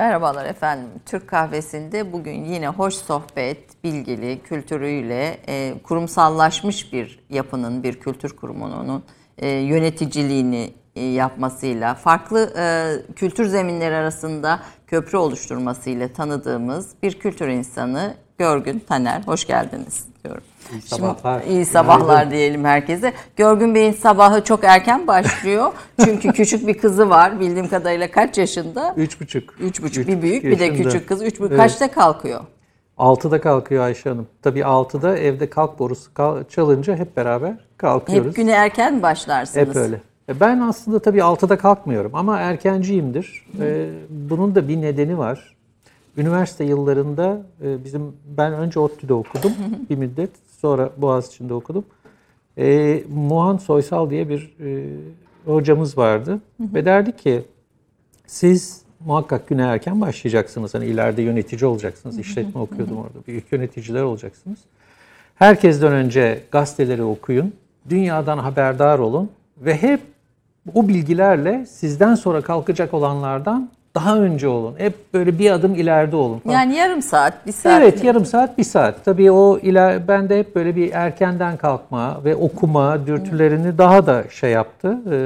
Merhabalar efendim. Türk Kahvesi'nde bugün yine hoş sohbet, bilgili, kültürüyle e, kurumsallaşmış bir yapının, bir kültür kurumunun e, yöneticiliğini e, yapmasıyla, farklı e, kültür zeminleri arasında köprü oluşturmasıyla tanıdığımız bir kültür insanı Görgün Taner. Hoş geldiniz diyorum. İyi sabahlar. Şimdi, iyi sabahlar diyelim herkese. Görgün Bey'in sabahı çok erken başlıyor. Çünkü küçük bir kızı var. Bildiğim kadarıyla kaç yaşında? Üç buçuk. Üç buçuk. Bir büyük bir de yaşında. küçük kız. Üç buçuk. Evet. Kaçta kalkıyor? Altıda kalkıyor Ayşe Hanım. Tabii altıda evde kalk borusu çalınca hep beraber kalkıyoruz. Hep güne erken başlarsınız? Hep öyle. E, Ben aslında tabii altıda kalkmıyorum ama erkenciyimdir. E, bunun da bir nedeni var. Üniversite yıllarında e, bizim ben önce ODTÜ'de okudum bir müddet. Sonra Boğaziçi'nde okudum. E, Muhan Soysal diye bir e, hocamız vardı. Ve derdi ki siz muhakkak güne erken başlayacaksınız. Hani ileride yönetici olacaksınız. İşletme okuyordum orada. Büyük yöneticiler olacaksınız. Herkesten önce gazeteleri okuyun. Dünyadan haberdar olun. Ve hep o bilgilerle sizden sonra kalkacak olanlardan daha önce olun. Hep böyle bir adım ileride olun. falan. Yani yarım saat, bir saat. Evet yarım saat bir saat. Tabii o iler, ben de hep böyle bir erkenden kalkma ve okuma dürtülerini daha da şey yaptı, e,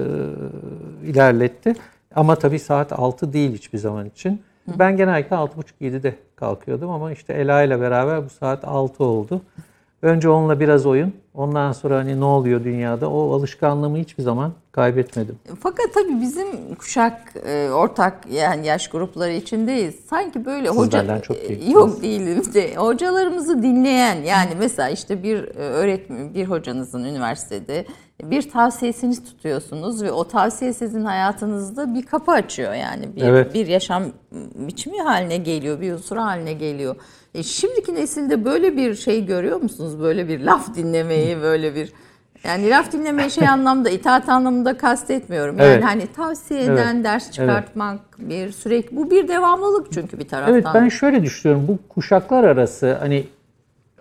ilerletti. Ama tabii saat 6 değil hiçbir zaman için. Ben genellikle 6.30-7'de kalkıyordum ama işte Ela ile beraber bu saat 6 oldu. Önce onunla biraz oyun, ondan sonra hani ne oluyor dünyada o alışkanlığımı hiçbir zaman kaybetmedim. Fakat tabii bizim kuşak e, ortak yani yaş grupları içindeyiz. Sanki böyle Siz hoca çok e, yok değilim de hocalarımızı dinleyen yani mesela işte bir e, öğretmen bir hocanızın üniversitede bir tavsiyesini tutuyorsunuz ve o tavsiye sizin hayatınızda bir kapı açıyor yani bir, Evet. bir yaşam biçimi haline geliyor, bir unsur haline geliyor. E, şimdiki nesilde böyle bir şey görüyor musunuz? Böyle bir laf dinlemeyi, böyle bir yani laf dinlemeyi şey anlamda, itaat anlamında kastetmiyorum. Yani Evet. hani tavsiye eden, Evet. ders çıkartmak, bir sürekli bu bir devamlılık çünkü bir taraftan. Evet ben şöyle düşünüyorum. Bu kuşaklar arası hani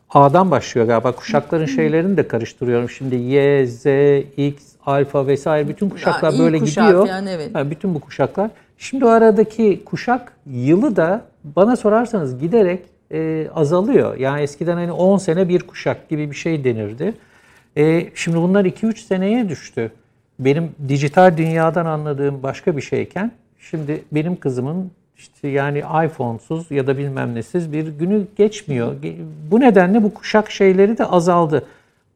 A'dan başlıyor galiba. Kuşakların şeylerini de karıştırıyorum. Şimdi Y, Z, X, alfa vesaire bütün kuşaklar iyi böyle kuşak gidiyor. yani, evet. Ha, bütün bu kuşaklar. Şimdi o aradaki kuşak yılı da bana sorarsanız giderek e, azalıyor. Yani eskiden hani 10 sene bir kuşak gibi bir şey denirdi. E, şimdi bunlar 2-3 seneye düştü. Benim dijital dünyadan anladığım başka bir şeyken şimdi benim kızımın işte yani iPhone'suz ya da bilmem nesiz bir günü geçmiyor. Ge- Bu nedenle bu kuşak şeyleri de azaldı.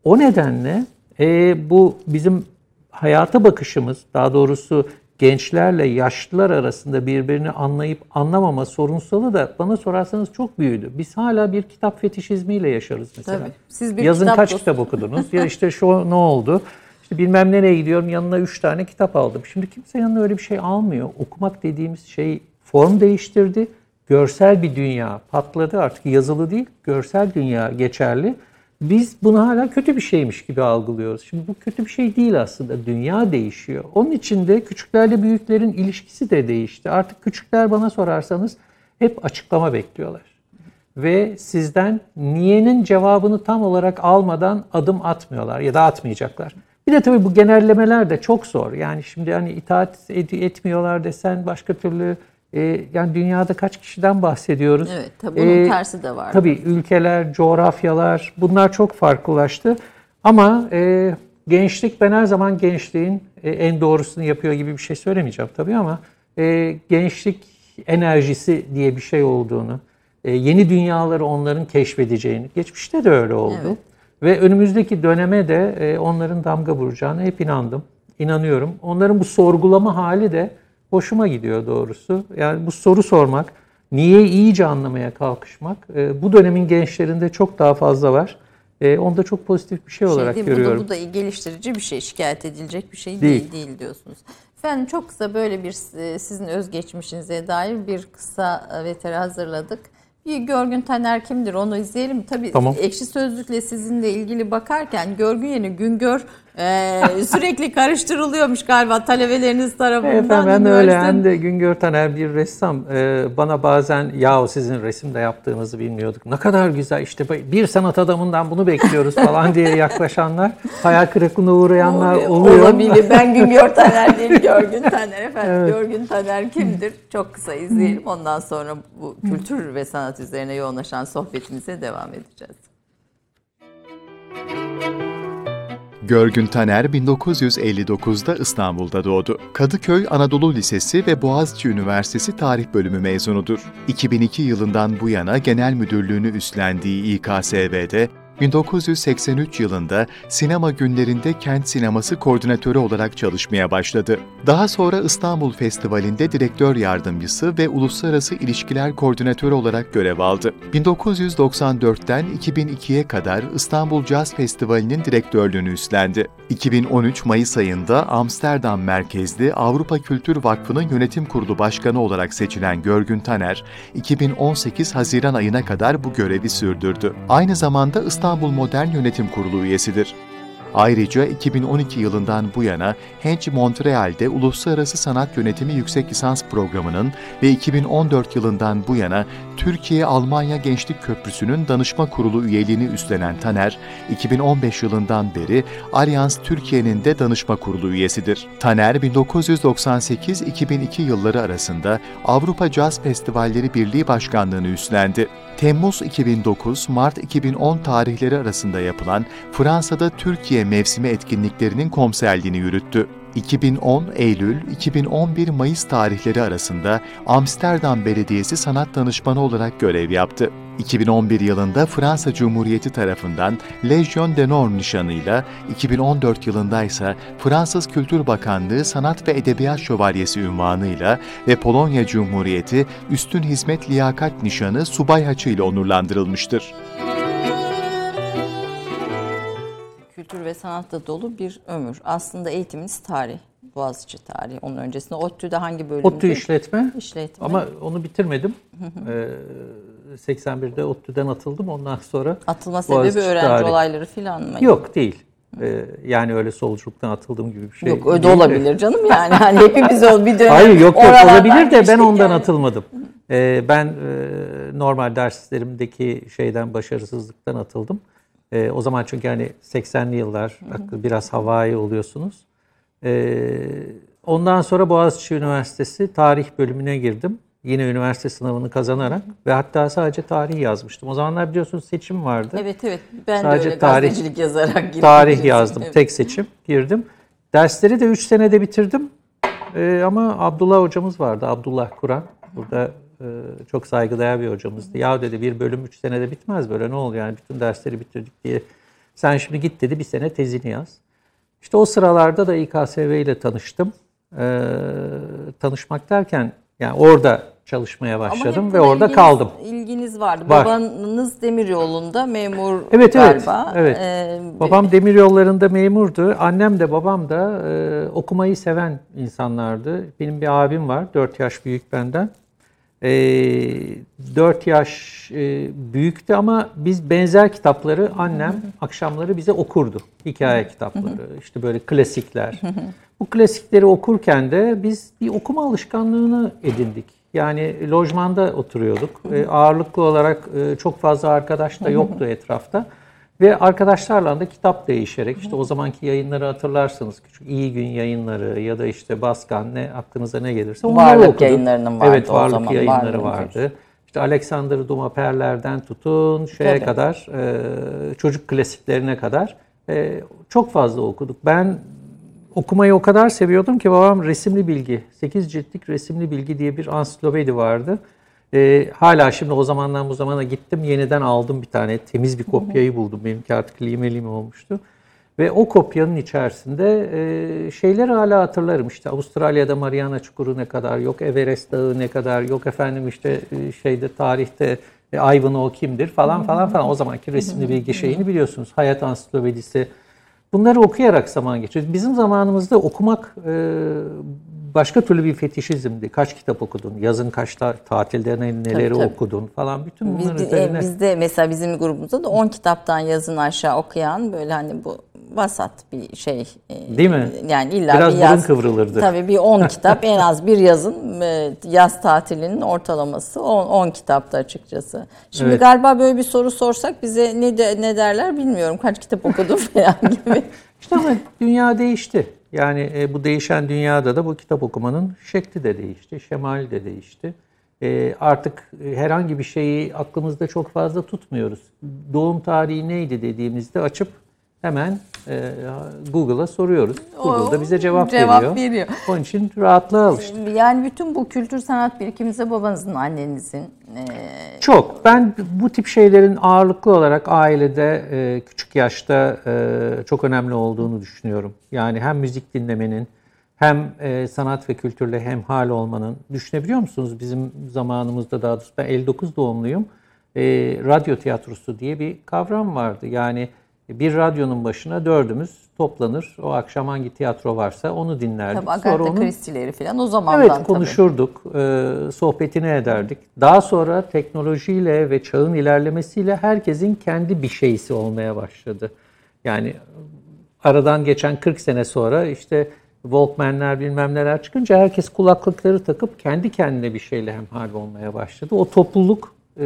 O nedenle e, bu bizim hayata bakışımız, daha doğrusu gençlerle yaşlılar arasında birbirini anlayıp anlamama sorunsalı da bana sorarsanız çok büyüdü. Biz hala bir kitap fetişizmiyle yaşarız mesela. Tabii. Siz bir Yazın kitap kaç dostu- kitap okudunuz? ya işte şu ne oldu? İşte bilmem nereye gidiyorum yanına üç tane kitap aldım. Şimdi kimse yanına öyle bir şey almıyor. Okumak dediğimiz şey form değiştirdi. Görsel bir dünya patladı artık yazılı değil görsel dünya geçerli. Biz bunu hala kötü bir şeymiş gibi algılıyoruz. Şimdi bu kötü bir şey değil aslında. Dünya değişiyor. Onun için de küçüklerle büyüklerin ilişkisi de değişti. Artık küçükler bana sorarsanız hep açıklama bekliyorlar ve sizden niyenin cevabını tam olarak almadan adım atmıyorlar ya da atmayacaklar. Bir de tabii bu genellemeler de çok zor. Yani şimdi hani itaat etmiyorlar desen başka türlü e, yani dünyada kaç kişiden bahsediyoruz? Evet, tabii bunun E, tersi de var. Tabii ülkeler, coğrafyalar bunlar çok farklılaştı. Ama e, gençlik ben her zaman gençliğin e, en doğrusunu yapıyor gibi bir şey söylemeyeceğim tabii ama e, gençlik enerjisi diye bir şey olduğunu, e, yeni dünyaları onların keşfedeceğini, geçmişte de öyle oldu. Evet. Ve önümüzdeki döneme de e, onların damga vuracağını hep inandım, inanıyorum. Onların bu sorgulama hali de hoşuma gidiyor doğrusu. Yani bu soru sormak, niye iyice anlamaya kalkışmak e, bu dönemin gençlerinde çok daha fazla var. E, onu da çok pozitif bir şey olarak değil mi? görüyorum. Bu da, bu da geliştirici bir şey, şikayet edilecek bir şey Değil. değil, değil diyorsunuz. Efendim çok kısa böyle bir e, sizin özgeçmişinize dair bir kısa e, veteri hazırladık. Bir Görgün Taner kimdir onu izleyelim. Tabii Tamam. ekşi sözlükle sizinle ilgili bakarken Görgün yerine Güngör Ee, sürekli karıştırılıyormuş galiba talebeleriniz tarafından. Ben de öyle hem de Güngör Taner bir ressam. Ee, bana bazen yahu sizin resim de yaptığınızı bilmiyorduk. Ne kadar güzel işte bir sanat adamından bunu bekliyoruz falan diye yaklaşanlar, hayal kırıklığına uğrayanlar oluyor. Olabilir. Ben Güngör Taner değil, Görgün Taner efendim. Görgün Taner kimdir? Çok kısa izleyelim. Ondan sonra bu kültür ve sanat üzerine yoğunlaşan sohbetimize devam edeceğiz. Görgün Taner 1959'da İstanbul'da doğdu. Kadıköy Anadolu Lisesi ve Boğaziçi Üniversitesi Tarih Bölümü mezunudur. 2002 yılından bu yana genel müdürlüğünü üstlendiği İKSV'de 1983 yılında sinema günlerinde kent sineması koordinatörü olarak çalışmaya başladı. Daha sonra İstanbul Festivali'nde direktör yardımcısı ve uluslararası ilişkiler koordinatörü olarak görev aldı. 1994'ten 2002'ye kadar İstanbul Jazz Festivali'nin direktörlüğünü üstlendi. 2013 Mayıs ayında Amsterdam merkezli Avrupa Kültür Vakfı'nın yönetim kurulu başkanı olarak seçilen Görgün Taner, 2018 Haziran ayına kadar bu görevi sürdürdü. Aynı zamanda İstanbul Modern Yönetim Kurulu üyesidir. Ayrıca 2012 yılından bu yana Hench Montreal'de Uluslararası Sanat Yönetimi Yüksek Lisans Programı'nın ve 2014 yılından bu yana Türkiye-Almanya Gençlik Köprüsü'nün danışma kurulu üyeliğini üstlenen Taner, 2015 yılından beri Alyans Türkiye'nin de danışma kurulu üyesidir. Taner, 1998-2002 yılları arasında Avrupa Caz Festivalleri Birliği Başkanlığını üstlendi. Temmuz 2009, Mart 2010 tarihleri arasında yapılan Fransa'da Türkiye mevsimi etkinliklerinin komiserliğini yürüttü. 2010 Eylül, 2011 Mayıs tarihleri arasında Amsterdam Belediyesi Sanat Danışmanı olarak görev yaptı. 2011 yılında Fransa Cumhuriyeti tarafından Légion d'honneur nişanıyla, 2014 yılında ise Fransız Kültür Bakanlığı Sanat ve Edebiyat Şövalyesi ünvanıyla ve Polonya Cumhuriyeti Üstün Hizmet Liyakat Nişanı Subay Haçı ile onurlandırılmıştır. Kültür ve sanatla dolu bir ömür. Aslında eğitiminiz tarih. Boğaziçi tarihi. Onun öncesinde ODTÜ'de hangi bölümde? ODTÜ işletme İşletme. ama onu bitirmedim. Ee, 81'de ODTÜ'den atıldım ondan sonra. Atılma sebebi Boğaziçi öğrenci tarih. olayları filan mı? Yok değil. Ee, yani öyle solculuktan atıldığım gibi bir şey. Yok öyle olabilir canım yani. Hani hepimiz ol bir dönem. Hayır yok yok olabilir de ben ondan yani. atılmadım. Ee, ben e, normal derslerimdeki şeyden başarısızlıktan atıldım. Ee, o zaman çünkü hani 80'li yıllar biraz havai oluyorsunuz. Ee, ondan sonra Boğaziçi Üniversitesi tarih bölümüne girdim. Yine üniversite sınavını kazanarak ve hatta sadece tarih yazmıştım. O zamanlar biliyorsunuz seçim vardı. Evet evet. Ben Sadece de öyle tarih- gazetecilik yazarak girdim. Tarih yazdım. Evet. Tek seçim. Girdim. Dersleri de 3 senede bitirdim. Ee, ama Abdullah hocamız vardı. Abdullah Kur'an. Burada e, çok saygıdeğer bir hocamızdı. Ya dedi bir bölüm 3 senede bitmez böyle ne oluyor yani bütün dersleri bitirdik diye. Sen şimdi git dedi bir sene tezini yaz. İşte o sıralarda da İKSV ile tanıştım. Ee, tanışmak derken yani orada çalışmaya başladım ve orada ilginiz- kaldım. İlginiz vardı. Var. Babanız demiryolunda memur Evet evet. galiba. evet. Ee, babam demir yollarında memurdu. Annem de babam da e, okumayı seven insanlardı. Benim bir abim var 4 yaş büyük benden. E, 4 yaş e, büyüktü ama biz benzer kitapları annem akşamları bize okurdu. Hikaye kitapları, işte böyle klasikler. Bu klasikleri okurken de biz bir okuma alışkanlığını edindik. Yani lojmanda oturuyorduk. E, ağırlıklı olarak e, çok fazla arkadaş da yoktu etrafta. Ve arkadaşlarla da kitap değişerek işte o zamanki yayınları hatırlarsınız. Küçük İyi Gün yayınları ya da işte Baskan ne aklınıza ne gelirse onları Varlık okuduk. yayınlarının vardı Evet o varlık zaman, yayınları varlık. vardı. İşte Alexander Dumas Perler'den tutun şeye Tabii. kadar e, çocuk klasiklerine kadar e, çok fazla okuduk. Ben okumayı o kadar seviyordum ki babam resimli bilgi, 8 ciltlik resimli bilgi diye bir ansiklopedi vardı. Ee, hala şimdi o zamandan bu zamana gittim yeniden aldım bir tane temiz bir kopyayı buldum. Benimki artık lime lime olmuştu. Ve o kopyanın içerisinde e, şeyleri hala hatırlarım. İşte Avustralya'da Mariana Çukuru ne kadar, yok Everest Dağı ne kadar, yok efendim işte e, şeyde tarihte e, Ivanhoe kimdir falan falan falan. O zamanki resimli bilgi şeyini biliyorsunuz. Hayat Ansiklopedisi. Bunları okuyarak zaman geçiriyoruz. Bizim zamanımızda okumak e, başka türlü bir fetişizmdi. Kaç kitap okudun, yazın kaç ta- tatilde ne- neleri tabii. okudun falan. Bütün bunlar biz- üzerine. e, bizde mesela bizim grubumuzda da 10 kitaptan yazın aşağı okuyan böyle hani bu vasat bir şey. E, Değil mi? Yani illa Biraz bir yaz. kıvrılırdı. Tabii bir 10 kitap en az bir yazın e, yaz tatilinin ortalaması 10, 10 kitapta açıkçası. Şimdi Evet. galiba böyle bir soru sorsak bize ne de, ne derler bilmiyorum. Kaç kitap okudum falan gibi. İşte ama dünya değişti. Yani e, bu değişen dünyada da bu kitap okumanın şekli de değişti, şemali de değişti. E, artık e, herhangi bir şeyi aklımızda çok fazla tutmuyoruz. Doğum tarihi neydi dediğimizde açıp hemen e, Google'a soruyoruz. Google da bize cevap, cevap veriyor. veriyor. Onun için rahatlığa alıştık. Yani bütün bu kültür sanat birikiminize babanızın, annenizin e, Çok. Ben bu tip şeylerin ağırlıklı olarak ailede e, küçük yaşta e, çok önemli olduğunu düşünüyorum. Yani hem müzik dinlemenin hem e, sanat ve kültürle hemhal olmanın. Düşünebiliyor musunuz? Bizim zamanımızda daha doğrusu ben 59 doğumluyum. E, radyo tiyatrosu diye bir kavram vardı. Yani bir radyonun başına dördümüz toplanır. O akşam hangi tiyatro varsa onu dinlerdik. tabii Sonra Agatha onun- Christie'leri falan o zamandan Evet tabii. konuşurduk, e, sohbetini ederdik. Daha sonra teknolojiyle ve çağın ilerlemesiyle herkesin kendi bir şeysi olmaya başladı. Yani aradan geçen 40 sene sonra işte Walkman'ler bilmem neler çıkınca herkes kulaklıkları takıp kendi kendine bir şeyle hemhal olmaya başladı. O topluluk e,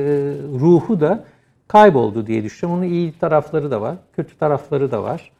ruhu da kayboldu diye düşünüyorum. Onun iyi tarafları da var, kötü tarafları da var.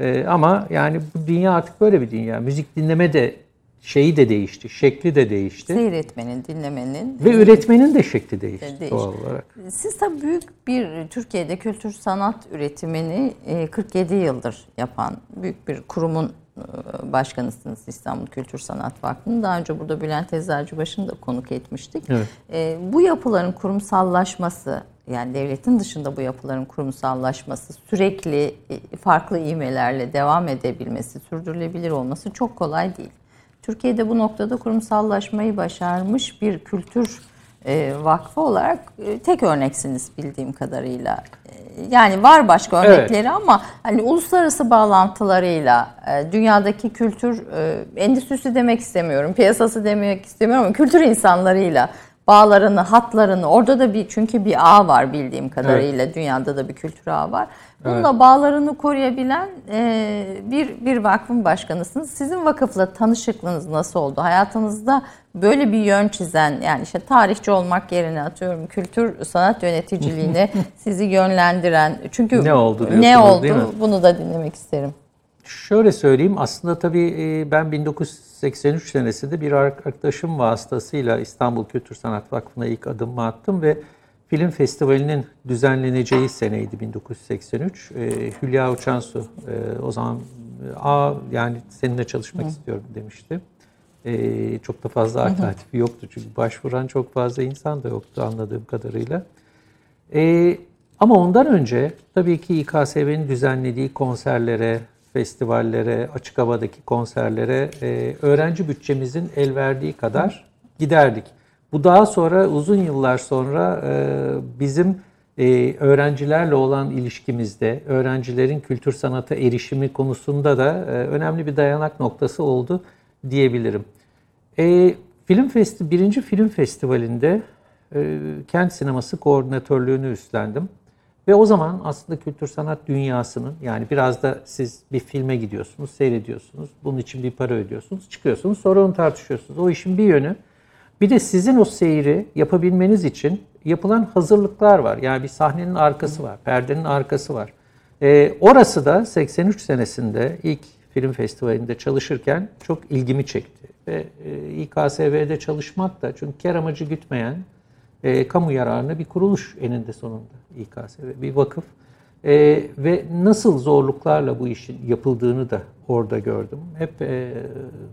E, ama yani bu dünya artık böyle bir dünya. Müzik dinleme de şeyi de değişti, şekli de değişti. Seyretmenin, dinlemenin. Ve üretmenin de şekli değişti Değişti. doğal olarak. Siz tabii büyük bir Türkiye'de kültür sanat üretimini e, 47 yıldır yapan büyük bir kurumun e, başkanısınız İstanbul Kültür Sanat Vakfı'nın. Daha önce burada Bülent Eczacıbaşı'nı da konuk etmiştik. Evet. E, Bu yapıların kurumsallaşması yani devletin dışında bu yapıların kurumsallaşması, sürekli e, farklı iğmelerle devam edebilmesi, sürdürülebilir olması çok kolay değil. Türkiye'de bu noktada kurumsallaşmayı başarmış bir kültür e, vakfı olarak e, tek örneksiniz bildiğim kadarıyla. Yani var başka Evet. örnekleri ama hani uluslararası bağlantılarıyla dünyadaki kültür endüstrisi demek istemiyorum, piyasası demek istemiyorum ama kültür insanlarıyla bağlarını, hatlarını orada da bir çünkü bir ağ var bildiğim kadarıyla dünyada da bir kültür ağı var. Bununla bağlarını koruyabilen e, bir bir vakfın başkanısınız. Sizin vakıfla tanışıklığınız nasıl oldu? Hayatınızda böyle bir yön çizen yani işte tarihçi olmak yerine atıyorum kültür sanat yöneticiliğine sizi yönlendiren çünkü Ne oldu ne oldu bunu da dinlemek isterim. Şöyle söyleyeyim aslında tabii e, ben 1983 senesinde bir arkadaşım vasıtasıyla İstanbul Kültür Sanat Vakfı'na ilk adımımı attım ve film festivalinin düzenleneceği seneydi 1983. E, Hülya Uçansu e, o zaman a yani seninle çalışmak istiyorum demişti. Çok da fazla alternatifi yoktu çünkü başvuran çok fazla insan da yoktu anladığım kadarıyla. Ee, ama ondan önce tabii ki İKSV'nin düzenlediği konserlere, festivallere, açık havadaki konserlere e, öğrenci bütçemizin el verdiği kadar giderdik. Bu daha sonra uzun yıllar sonra e, bizim e, öğrencilerle olan ilişkimizde, öğrencilerin kültür sanata erişimi konusunda da e, önemli bir dayanak noktası oldu diyebilirim. E, film festi birinci film festivalinde e, kent sineması koordinatörlüğünü üstlendim. Ve o zaman aslında kültür sanat dünyasının yani biraz da siz bir filme gidiyorsunuz, seyrediyorsunuz. Bunun için bir para ödüyorsunuz, çıkıyorsunuz sonra onu tartışıyorsunuz. O işin bir yönü. Bir de sizin o seyri yapabilmeniz için yapılan hazırlıklar var. Yani bir sahnenin arkası var, perdenin arkası var. E, orası da 83 senesinde ilk film festivalinde çalışırken çok ilgimi çekti. Ve e, İKSV'de çalışmak da çünkü kar amacı gütmeyen e, kamu yararına bir kuruluş eninde sonunda İKSV, bir vakıf. E, ve nasıl zorluklarla bu işin yapıldığını da orada gördüm. Hep e,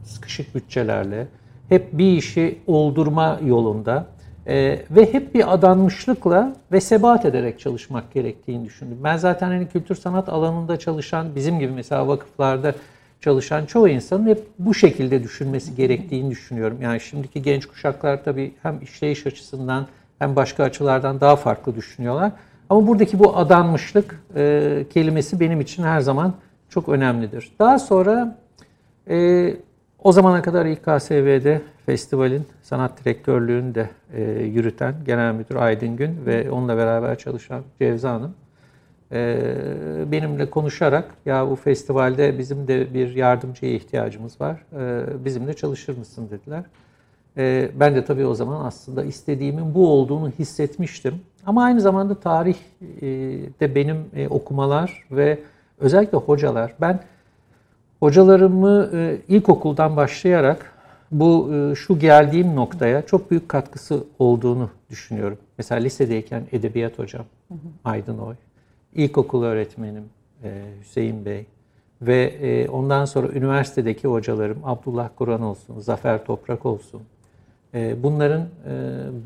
sıkışık bütçelerle, hep bir işi oldurma yolunda e, ve hep bir adanmışlıkla ve sebat ederek çalışmak gerektiğini düşündüm. Ben zaten hani kültür sanat alanında çalışan, bizim gibi mesela vakıflarda çalışan çoğu insanın hep bu şekilde düşünmesi gerektiğini düşünüyorum. Yani şimdiki genç kuşaklar tabii hem işleyiş açısından hem başka açılardan daha farklı düşünüyorlar. Ama buradaki bu adanmışlık e, kelimesi benim için her zaman çok önemlidir. Daha sonra e, o zamana kadar İKSV'de festivalin sanat direktörlüğünü de e, yürüten Genel Müdür Aydın Gün ve onunla beraber çalışan Cevza Hanım e, benimle konuşarak ya bu festivalde bizim de bir yardımcıya ihtiyacımız var. E, bizimle çalışır mısın dediler. E, ben de tabii o zaman aslında istediğimin bu olduğunu hissetmiştim. Ama aynı zamanda tarih e, de benim e, okumalar ve özellikle hocalar. Ben hocalarımı e, ilkokuldan başlayarak bu şu geldiğim noktaya çok büyük katkısı olduğunu düşünüyorum. Mesela lisedeyken edebiyat hocam Aydın Oy, ilkokul öğretmenim Hüseyin Bey ve ondan sonra üniversitedeki hocalarım Abdullah Kur'an olsun, Zafer Toprak olsun. E, bunların e,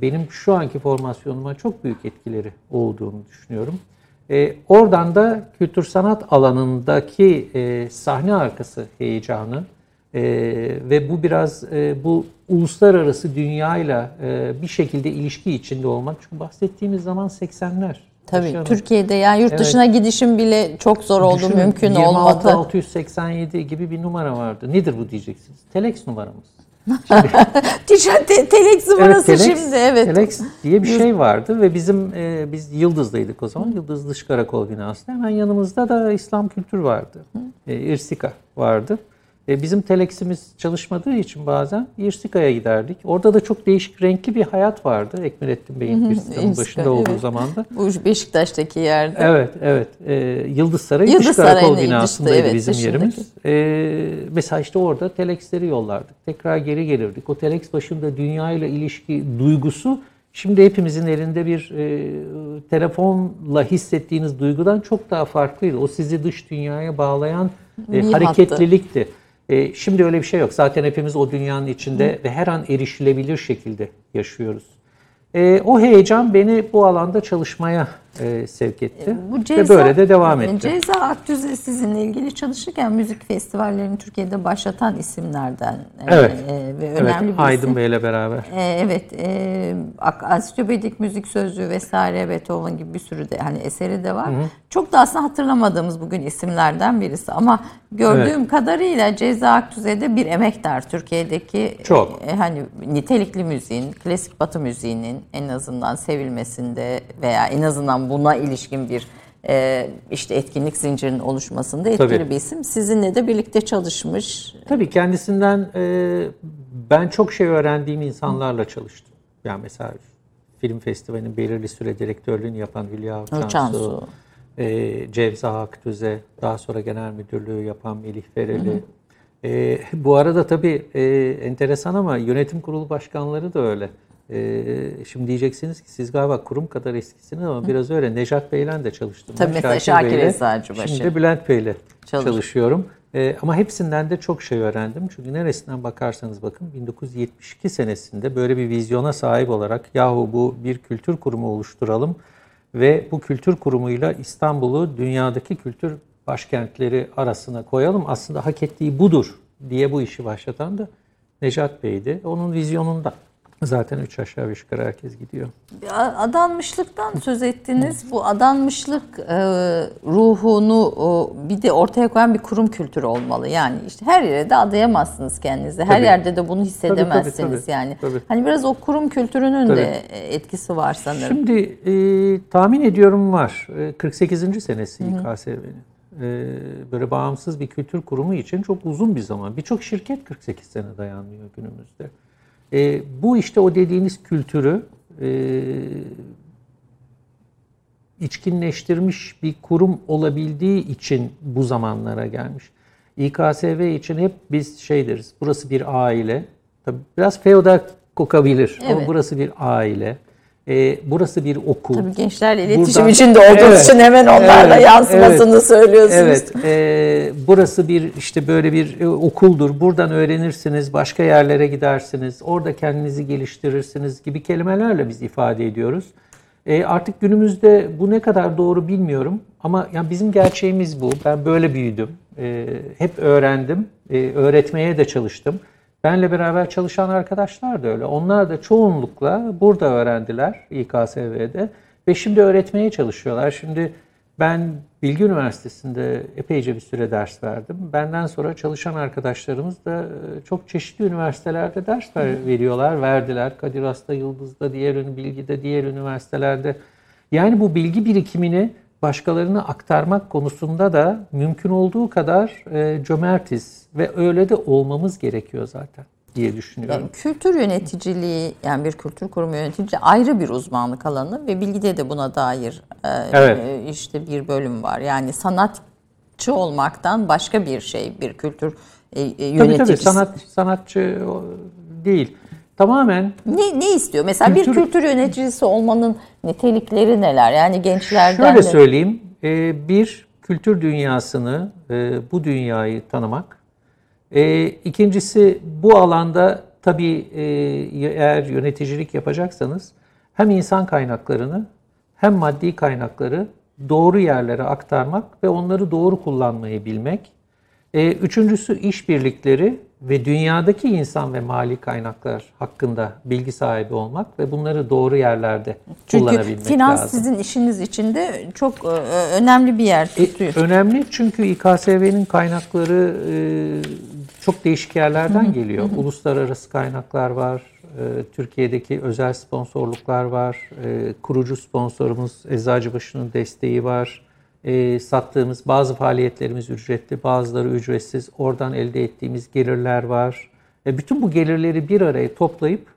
benim şu anki formasyonuma çok büyük etkileri olduğunu düşünüyorum. E, oradan da kültür sanat alanındaki e, sahne arkası heyecanı e, ve bu biraz bu uluslararası dünyayla bir şekilde ilişki içinde olmak. Çünkü bahsettiğimiz zaman 80'ler. Tabii Yaşanan- Türkiye'de yani yurt Evet. dışına gidişim bile çok zor oldu, Düşünün, mümkün 26 olmadı. 687 gibi bir numara vardı. Nedir bu diyeceksiniz? Telex numaramız. Tişört te- telex numarası Telex- şimdi evet. Telex diye bir şey vardı ve bizim e, biz Yıldız'daydık o zaman. Yıldız Dış Karakol binası. Hemen yanımızda da İslam Kültür vardı. E, İrsika vardı. E, bizim Telex'imiz çalışmadığı için bazen İrsika'ya giderdik. Orada da çok değişik renkli bir hayat vardı. Ekmelettin Bey'in İrsika'nın İrsika, başında olduğu evet. zamanda. Bu Beşiktaş'taki yerde. Evet, evet. Ee, Yıldız Sarayı Yıldız Dış Karakol binasındaydı evet, bizim dışındaki. yerimiz. Ee, mesela işte orada telexleri yollardık. Tekrar geri gelirdik. O telex başında dünyayla ilişki duygusu şimdi hepimizin elinde bir e, telefonla hissettiğiniz duygudan çok daha farklıydı. O sizi dış dünyaya bağlayan e, hareketlilikti. E, şimdi öyle bir şey yok. Zaten hepimiz o dünyanın içinde ve her an erişilebilir şekilde yaşıyoruz. E, o heyecan beni bu alanda çalışmaya e, sevk etti. Bu ve böyle de devam etti. Ceza Aktüze sizinle ilgili çalışırken müzik festivallerini Türkiye'de başlatan isimlerden e, Evet. e, ve Evet, önemli bir Aydın isim. Bey'le beraber. E, evet, e, ansiklopedik müzik sözlüğü vesaire Beethoven gibi bir sürü de hani eseri de var. Çok da aslında hatırlamadığımız bugün isimlerden birisi ama gördüğüm kadarıyla Ceza Aktüze'de bir emektar Türkiye'deki Çok. e, hani nitelikli müziğin, klasik Batı müziğinin en azından sevilmesinde veya en azından buna ilişkin bir e, işte etkinlik zincirinin oluşmasında etkili Tabii. bir isim. Sizinle de birlikte çalışmış. Tabii kendisinden e, ben çok şey öğrendiğim insanlarla çalıştım. Yani mesela film festivalinin belirli süre direktörlüğünü yapan Hülya Avcansu. e, Cevza Aktüze, daha sonra genel müdürlüğü yapan Melih Fereli. E, bu arada tabii e, enteresan ama yönetim kurulu başkanları da öyle. E, şimdi diyeceksiniz ki siz galiba kurum kadar eskisiniz ama biraz öyle. Nejat Bey'le de çalıştım. Tabii ben, mesela Şakir Bey'le. Eczacıbaşı. Şimdi Bülent Bey'le Çalış- çalışıyorum. Ee, ama hepsinden de çok şey öğrendim. Çünkü neresinden bakarsanız bakın 1972 senesinde böyle bir vizyona sahip olarak yahu bu bir kültür kurumu oluşturalım ve bu kültür kurumuyla İstanbul'u dünyadaki kültür başkentleri arasına koyalım. Aslında hak ettiği budur diye bu işi başlatan da Necat Bey'di. Onun vizyonunda. Zaten üç aşağı beş yukarı herkes gidiyor. Adanmışlıktan söz ettiniz. Bu adanmışlık e, ruhunu bir de ortaya koyan bir kurum kültürü olmalı. Yani işte her yere de adayamazsınız kendinizi. Her Tabii. yerde de bunu hissedemezsiniz Tabii, tabii, tabii. yani. Tabii. Hani biraz o kurum kültürünün Tabii. de e, etkisi var sanırım. Şimdi e, tahmin ediyorum var. E, 48. senesi İKSV'nin. E, böyle bağımsız bir kültür kurumu için çok uzun bir zaman. Birçok şirket 48 sene dayanmıyor günümüzde. E, bu işte o dediğiniz kültürü e, içkinleştirmiş bir kurum olabildiği için bu zamanlara gelmiş. İKSV için hep biz şey deriz, burası bir aile. Tabii biraz feodal kokabilir ama Evet. burası bir aile. Ee, burası bir okul. Tabii gençlerle iletişim Buradan- içinde olduğunuz Evet. için hemen onlarla Evet, yansımasını evet. söylüyorsunuz. Evet, e, burası bir işte böyle bir e, okuldur. Buradan öğrenirsiniz, başka yerlere gidersiniz, orada kendinizi geliştirirsiniz gibi kelimelerle biz ifade ediyoruz. E, artık günümüzde bu ne kadar doğru bilmiyorum ama yani bizim gerçeğimiz bu. Ben böyle büyüdüm, E, hep öğrendim, E, öğretmeye de çalıştım. Benle beraber çalışan arkadaşlar da öyle. Onlar da çoğunlukla burada öğrendiler İKSV'de ve şimdi öğretmeye çalışıyorlar. Şimdi ben Bilgi Üniversitesi'nde epeyce bir süre ders verdim. Benden sonra çalışan arkadaşlarımız da e, çok çeşitli üniversitelerde ders ver- veriyorlar, verdiler. Kadir Has'ta, Yıldız'da, diğer Bilgi'de, diğer üniversitelerde. Yani bu bilgi birikimini başkalarına aktarmak konusunda da mümkün olduğu kadar e, cömertiz ve öyle de olmamız gerekiyor zaten diye düşünüyorum. Yani kültür yöneticiliği yani bir kültür kurumu yöneticiliği ayrı bir uzmanlık alanı ve bilgide de buna dair e, Evet. e, işte bir bölüm var. Yani sanatçı olmaktan başka bir şey bir kültür e, e, tabii yöneticisi. tabii sanat sanatçı değil. Tamamen Ne, ne istiyor? Mesela bir Kültür- kültür yöneticisi olmanın nitelikleri neler? Yani gençlerden Şöyle de- söyleyeyim, e, bir kültür dünyasını, e, bu dünyayı tanımak. E, İkincisi bu alanda tabii eğer yöneticilik yapacaksanız hem insan kaynaklarını hem maddi kaynakları doğru yerlere aktarmak ve onları doğru kullanmayı bilmek. E, Üçüncüsü işbirlikleri ve dünyadaki insan ve mali kaynaklar hakkında bilgi sahibi olmak ve bunları doğru yerlerde Çünkü kullanabilmek finans lazım. sizin işiniz içinde çok e, önemli bir yer E, tutuyor. önemli çünkü İKSV'nin kaynakları e, çok değişik yerlerden geliyor. Uluslararası kaynaklar var, e, Türkiye'deki özel sponsorluklar var, e, kurucu sponsorumuz Eczacıbaşı'nın desteği var. E, sattığımız bazı faaliyetlerimiz ücretli, bazıları ücretsiz. Oradan elde ettiğimiz gelirler var. E, bütün bu gelirleri bir araya toplayıp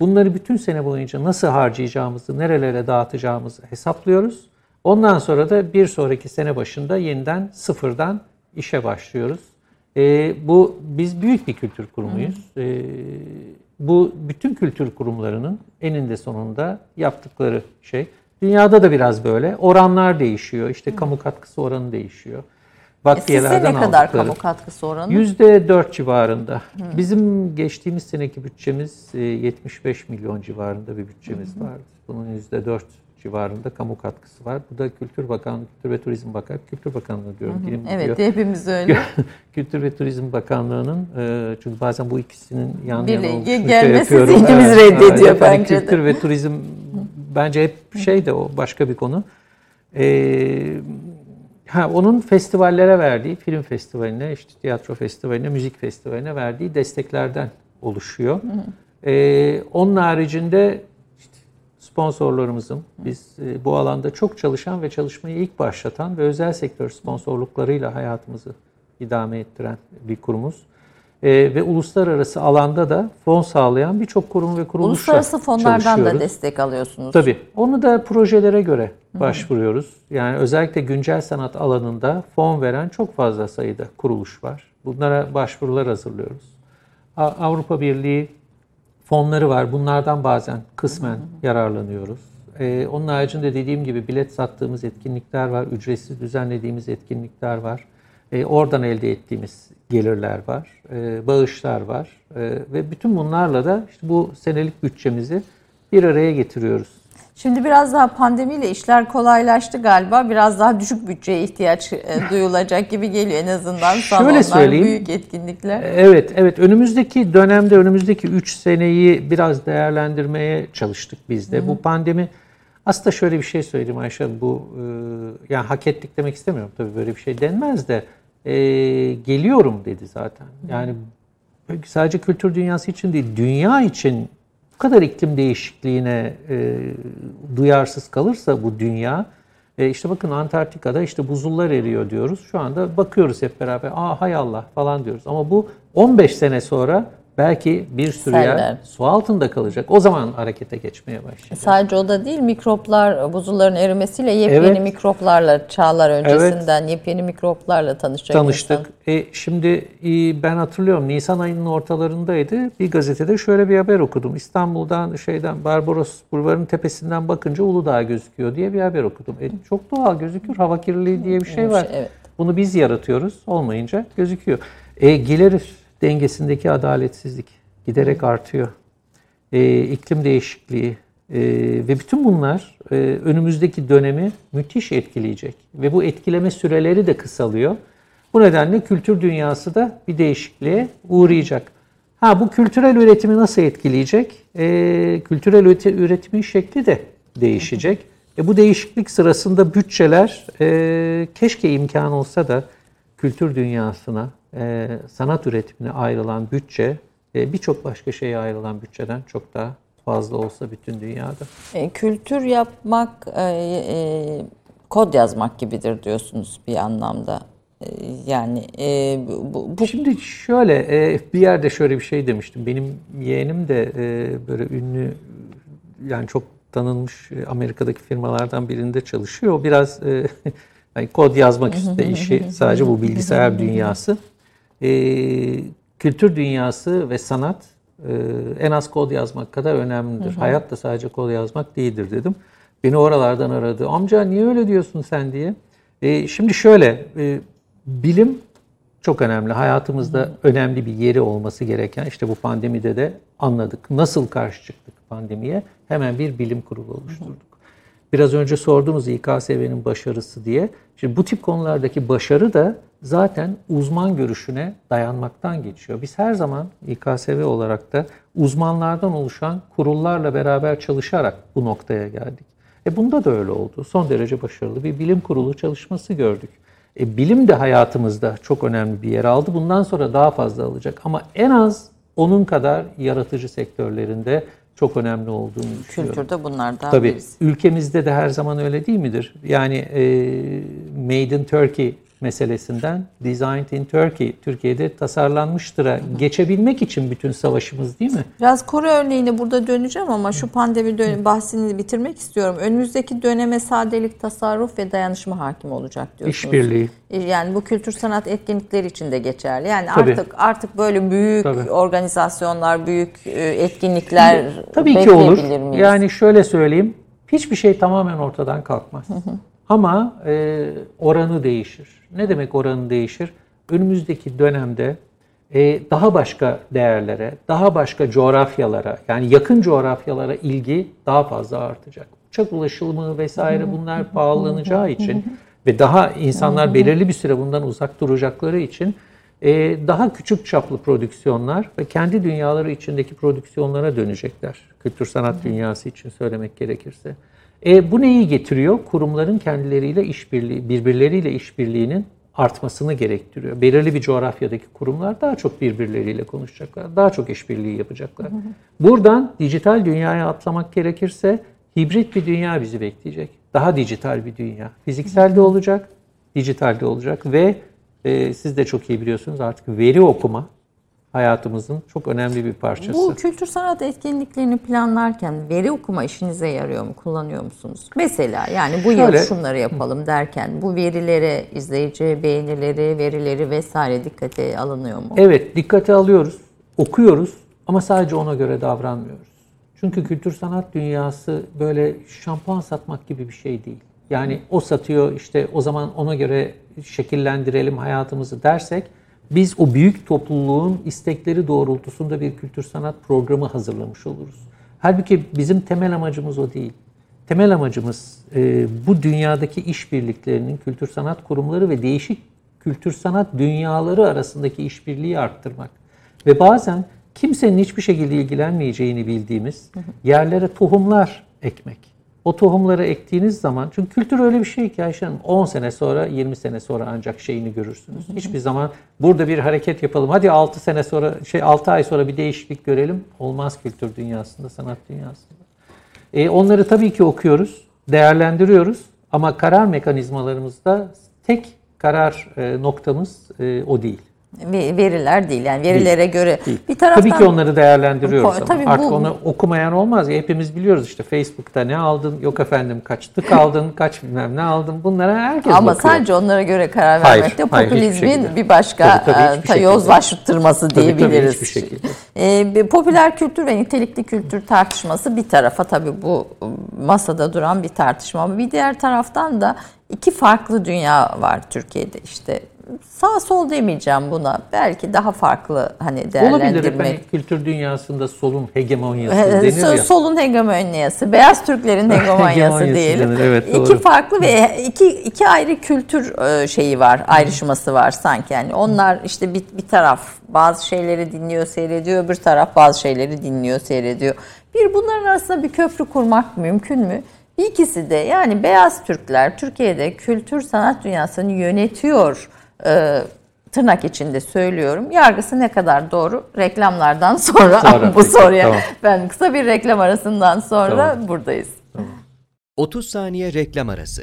bunları bütün sene boyunca nasıl harcayacağımızı, nerelere dağıtacağımızı hesaplıyoruz. Ondan sonra da bir sonraki sene başında yeniden sıfırdan işe başlıyoruz. Ee, bu biz büyük bir kültür kurumuyuz. Ee, bu bütün kültür kurumlarının eninde sonunda yaptıkları şey. Dünyada da biraz böyle. Oranlar değişiyor. İşte kamu katkısı oranı değişiyor. E, Sizde Vakfiyelerden ne kadar aldıkları. kamu katkısı oranı? %4 civarında. Bizim geçtiğimiz seneki bütçemiz e, 75 milyon civarında bir bütçemiz vardı. Bunun %4 civarında kamu katkısı var. Bu da Kültür Bakanlığı, Kültür ve Turizm Bakanlığı, Kültür Bakanlığı diyorum. dilim Evet gidiyor. hepimiz öyle. Kültür ve Turizm Bakanlığı'nın e, çünkü bazen bu ikisinin yan yana oluşunu gelmesi yapıyorum. zihnimiz reddediyor hani bence de. Kültür ve Turizm bence hep şey de o başka bir konu. E, ha onun festivallere verdiği, film festivaline, işte tiyatro festivaline, müzik festivaline verdiği desteklerden oluşuyor. E, onun haricinde işte sponsorlarımızın biz e, bu alanda çok çalışan ve çalışmayı ilk başlatan ve özel sektör sponsorluklarıyla hayatımızı idame ettiren bir kurumuz. E, ve uluslararası alanda da fon sağlayan birçok kurum ve kuruluşla Uluslararası fonlardan da destek alıyorsunuz. Tabii. Onu da projelere göre başvuruyoruz. Yani özellikle güncel sanat alanında fon veren çok fazla sayıda kuruluş var. Bunlara başvurular hazırlıyoruz. Avrupa Birliği fonları var. Bunlardan bazen kısmen yararlanıyoruz. Ee, onun haricinde dediğim gibi bilet sattığımız etkinlikler var. Ücretsiz düzenlediğimiz etkinlikler var. Ee, oradan elde ettiğimiz gelirler var. Ee, bağışlar var. Ee, ve bütün bunlarla da işte bu senelik bütçemizi bir araya getiriyoruz. Şimdi biraz daha pandemiyle işler kolaylaştı galiba. Biraz daha düşük bütçeye ihtiyaç e, duyulacak gibi geliyor en azından Şöyle salonlar, söyleyeyim. büyük etkinlikler. Evet, evet. Önümüzdeki dönemde, önümüzdeki 3 seneyi biraz değerlendirmeye çalıştık biz de. Bu pandemi, aslında şöyle bir şey söyleyeyim Ayşe bu e, yani hak ettik demek istemiyorum tabii böyle bir şey denmez de e, geliyorum dedi zaten. Yani sadece kültür dünyası için değil, dünya için bu kadar iklim değişikliğine e, duyarsız kalırsa bu dünya, e, işte bakın Antarktika'da işte buzullar eriyor diyoruz. Şu anda bakıyoruz hep beraber, aa hay Allah falan diyoruz. Ama bu 15 sene sonra belki bir sürü Seller. yer su altında kalacak. O zaman harekete geçmeye başlayacak. Sadece o da değil mikroplar, buzulların erimesiyle yepyeni Evet. mikroplarla çağlar öncesinden yepyeni mikroplarla tanışacak tanıştık. insan. E, şimdi e, ben hatırlıyorum Nisan ayının ortalarındaydı. Bir gazetede şöyle bir haber okudum. İstanbul'dan şeyden Barbaros Bulvarı'nın tepesinden bakınca Uludağ gözüküyor diye bir haber okudum. E, çok doğal gözükür. Hava kirliliği diye bir şey var. Evet. Bunu biz yaratıyoruz. Olmayınca gözüküyor. E, gelir dengesindeki adaletsizlik giderek artıyor. E, iklim değişikliği e, ve bütün bunlar e, önümüzdeki dönemi müthiş etkileyecek. Ve bu etkileme süreleri de kısalıyor. Bu nedenle kültür dünyası da bir değişikliğe uğrayacak. Ha bu kültürel üretimi nasıl etkileyecek? E, kültürel üreti- üretimin şekli de değişecek. E, bu değişiklik sırasında bütçeler e, keşke imkan olsa da kültür dünyasına, e, sanat üretimine ayrılan bütçe e, birçok başka şeye ayrılan bütçeden çok daha fazla olsa bütün dünyada. E, kültür yapmak e, e, kod yazmak gibidir diyorsunuz bir anlamda. E, yani e, bu, bu Şimdi şöyle e, bir yerde şöyle bir şey demiştim. Benim yeğenim de e, böyle ünlü yani çok tanınmış Amerika'daki firmalardan birinde çalışıyor. Biraz e, yani kod yazmak üstünde işi sadece bu bilgisayar dünyası. E, kültür dünyası ve sanat e, en az kod yazmak kadar önemlidir. Hayat da sadece kod yazmak değildir dedim. Beni oralardan aradı. Amca niye öyle diyorsun sen diye. E, şimdi şöyle e, bilim çok önemli. Hayatımızda önemli bir yeri olması gereken işte bu pandemide de anladık. Nasıl karşı çıktık pandemiye? Hemen bir bilim kurulu oluşturduk. Biraz önce sorduğumuz İKSV'nin başarısı diye. Şimdi bu tip konulardaki başarı da zaten uzman görüşüne dayanmaktan geçiyor. Biz her zaman İKSV olarak da uzmanlardan oluşan kurullarla beraber çalışarak bu noktaya geldik. E bunda da öyle oldu. Son derece başarılı bir bilim kurulu çalışması gördük. E, bilim de hayatımızda çok önemli bir yer aldı. Bundan sonra daha fazla alacak. Ama en az onun kadar yaratıcı sektörlerinde çok önemli olduğunu düşünüyorum. kültürde bunlardan Tabii birisi. ülkemizde de her zaman öyle değil midir? Yani e, Made in Turkey meselesinden Designed in Turkey, Türkiye'de tasarlanmıştır'a geçebilmek için bütün savaşımız değil mi? Biraz Kore örneğine burada döneceğim ama şu pandemi dön- bahsini bitirmek istiyorum. Önümüzdeki döneme sadelik, tasarruf ve dayanışma hakim olacak diyorsunuz. İşbirliği. E, Yani bu kültür sanat etkinlikleri için de geçerli. Yani Tabii. artık artık böyle büyük Tabii. organizasyonlar, büyük e, etkinlikler Tabii ki olur. miyiz? Yani şöyle söyleyeyim. Hiçbir şey tamamen ortadan kalkmaz. Ama e, oranı değişir. Ne demek oranı değişir? Önümüzdeki dönemde e, daha başka değerlere, daha başka coğrafyalara, yani yakın coğrafyalara ilgi daha fazla artacak. Uçak ulaşımı vesaire bunlar pahalanacağı için ve daha insanlar belirli bir süre bundan uzak duracakları için e, daha küçük çaplı prodüksiyonlar ve kendi dünyaları içindeki prodüksiyonlara dönecekler. Kültür sanat dünyası için söylemek gerekirse. E, bu neyi getiriyor? Kurumların kendileriyle işbirliği, birbirleriyle işbirliğinin artmasını gerektiriyor. Belirli bir coğrafyadaki kurumlar daha çok birbirleriyle konuşacaklar, daha çok işbirliği yapacaklar. Buradan dijital dünyaya atlamak gerekirse hibrit bir dünya bizi bekleyecek. Daha dijital bir dünya. Fiziksel de olacak, dijital de olacak ve e, siz de çok iyi biliyorsunuz artık veri okuma hayatımızın çok önemli bir parçası. Bu kültür sanat etkinliklerini planlarken veri okuma işinize yarıyor mu? Kullanıyor musunuz? Mesela yani bu yıl Şöyle- şunları yapalım derken bu verilere, izleyici beğenileri, verileri vesaire dikkate alınıyor mu? Evet, dikkate alıyoruz, okuyoruz ama sadece ona göre davranmıyoruz. Çünkü kültür sanat dünyası böyle şampuan satmak gibi bir şey değil. Yani o satıyor işte o zaman ona göre şekillendirelim hayatımızı dersek biz o büyük topluluğun istekleri doğrultusunda bir kültür sanat programı hazırlamış oluruz. Halbuki bizim temel amacımız o değil. Temel amacımız e, bu dünyadaki işbirliklerinin kültür sanat kurumları ve değişik kültür sanat dünyaları arasındaki işbirliği arttırmak. Ve bazen kimsenin hiçbir şekilde ilgilenmeyeceğini bildiğimiz yerlere tohumlar ekmek. O tohumları ektiğiniz zaman, çünkü kültür öyle bir şey ki Ayşe Hanım, 10 sene sonra, 20 sene sonra ancak şeyini görürsünüz. Hiçbir zaman burada bir hareket yapalım, hadi 6 sene sonra, şey 6 ay sonra bir değişiklik görelim. Olmaz kültür dünyasında, sanat dünyasında. E, onları tabii ki okuyoruz, değerlendiriyoruz ama karar mekanizmalarımızda tek karar e, noktamız e, o değil. Ve- Veriler değil yani verilere göre. Değil. Bir taraftan Tabii ki onları değerlendiriyoruz Ko- ama tabii artık bu- onu okumayan olmaz. Ya, hepimiz biliyoruz işte Facebook'ta ne aldın, yok efendim kaç tık aldın, kaç bilmem ne aldın. Bunlara herkes ama bakıyor. sadece onlara göre karar Hayır, vermek de hayır, popülizmin şekilde. bir başka Tabii, tabii, e, ta yozlaştırması Tabii, tabii, diyebiliriz. hiçbir şekilde. E, bir popüler kültür ve nitelikli kültür tartışması bir tarafa tabii bu masada duran bir tartışma ama bir diğer taraftan da iki farklı dünya var Türkiye'de işte sağ sol demeyeceğim buna belki daha farklı hani Olabilir. değerlendirmek. Hani kültür dünyasında solun hegemonyası denir ya. Solun hegemonyası, beyaz Türklerin hegemonyası Hegemonyası diyelim. denir, evet, iki doğru. farklı ve iki iki ayrı kültür e, şeyi var, ayrışması var sanki. Yani onlar işte bir, bir taraf bazı şeyleri dinliyor, seyrediyor, öbür taraf bazı şeyleri dinliyor, seyrediyor. Bir bunların arasında bir köprü kurmak mümkün mü? İkisi de yani beyaz Türkler Türkiye'de kültür sanat dünyasını yönetiyor. E, tırnak içinde söylüyorum. Yargısı ne kadar doğru? Reklamlardan sonra, Sonra, bu peki, soruya tamam. ben kısa bir reklam arasından sonra Tamam. buradayız. 30 saniye reklam arası.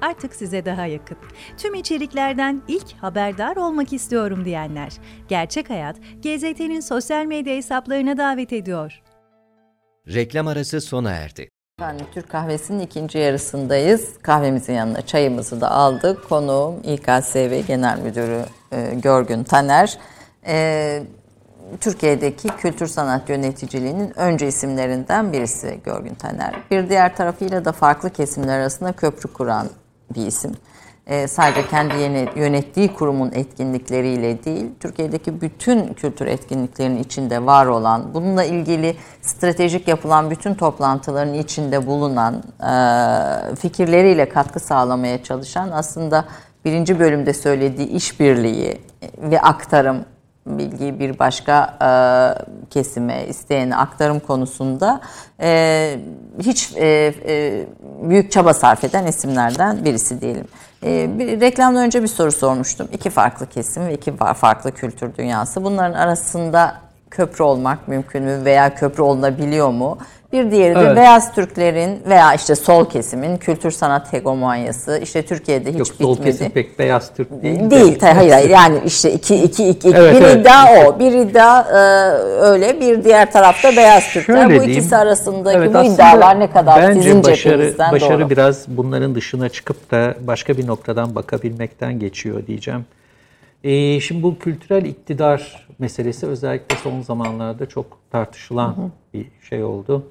artık size daha yakın. Tüm içeriklerden ilk haberdar olmak istiyorum diyenler. Gerçek Hayat, GZT'nin sosyal medya hesaplarına davet ediyor. Reklam arası sona erdi. Efendim Türk kahvesinin ikinci yarısındayız. Kahvemizin yanına çayımızı da aldık. Konuğum İKSV Genel Müdürü e, Görgün Taner. E, Türkiye'deki kültür sanat yöneticiliğinin önce isimlerinden birisi Görgün Taner. Bir diğer tarafıyla da farklı kesimler arasında köprü kuran bir isim. E, sadece kendi yeni, yönettiği kurumun etkinlikleriyle değil, Türkiye'deki bütün kültür etkinliklerinin içinde var olan, bununla ilgili stratejik yapılan bütün toplantıların içinde bulunan, e, fikirleriyle katkı sağlamaya çalışan aslında birinci bölümde söylediği işbirliği ve aktarım bilgiyi bir başka e, kesime, isteyene aktarım konusunda e, hiç e, e, büyük çaba sarf eden isimlerden birisi diyelim. E, bir, reklamdan önce bir soru sormuştum. İki farklı kesim ve iki farklı kültür dünyası. Bunların arasında köprü olmak mümkün mü veya köprü olunabiliyor mu? Bir diğeri de Evet. beyaz Türklerin veya işte sol kesimin kültür sanat hegemonyası işte Türkiye'de hiç Yok sol bitmedi. kesim pek beyaz Türk değil. de. Değil, tabii, hayır hayır yani işte iki iki iki Evet, bir evet. iddia o, bir iddia e, öyle, bir diğer tarafta beyaz Türkler. Şöyle Bu diyeyim. ikisi arasındaki bu aslında iddialar ne kadar bence sizin başarı, cephenizden başarı doğru? biraz bunların dışına çıkıp da başka bir noktadan bakabilmekten geçiyor diyeceğim. Ee, şimdi bu kültürel iktidar meselesi özellikle son zamanlarda çok tartışılan bir şey oldu.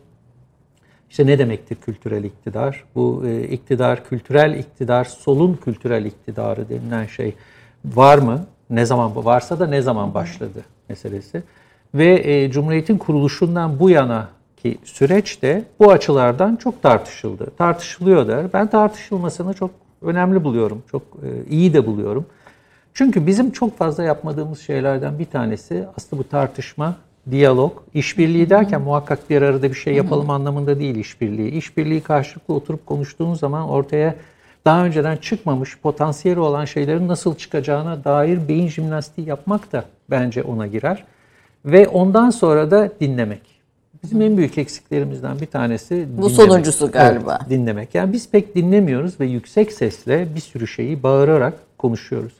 İşte ne demektir kültürel iktidar? Bu e, iktidar, kültürel iktidar, solun kültürel iktidarı denilen şey var mı? Ne zaman bu varsa da ne zaman başladı meselesi. Ve e, Cumhuriyet'in kuruluşundan bu yana ki süreç de bu açılardan çok tartışıldı. Tartışılıyor da ben tartışılmasını çok önemli buluyorum. Çok e, iyi de buluyorum. Çünkü bizim çok fazla yapmadığımız şeylerden bir tanesi aslında bu tartışma, diyalog, işbirliği derken muhakkak bir arada bir şey yapalım anlamında değil işbirliği. İşbirliği karşılıklı oturup konuştuğunuz zaman ortaya daha önceden çıkmamış potansiyeli olan şeylerin nasıl çıkacağına dair beyin jimnastiği yapmak da bence ona girer. Ve ondan sonra da dinlemek. Bizim en büyük eksiklerimizden bir tanesi dinlemek. sonuncusu galiba. Evet, dinlemek. Yani biz pek dinlemiyoruz ve yüksek sesle bir sürü şeyi bağırarak konuşuyoruz.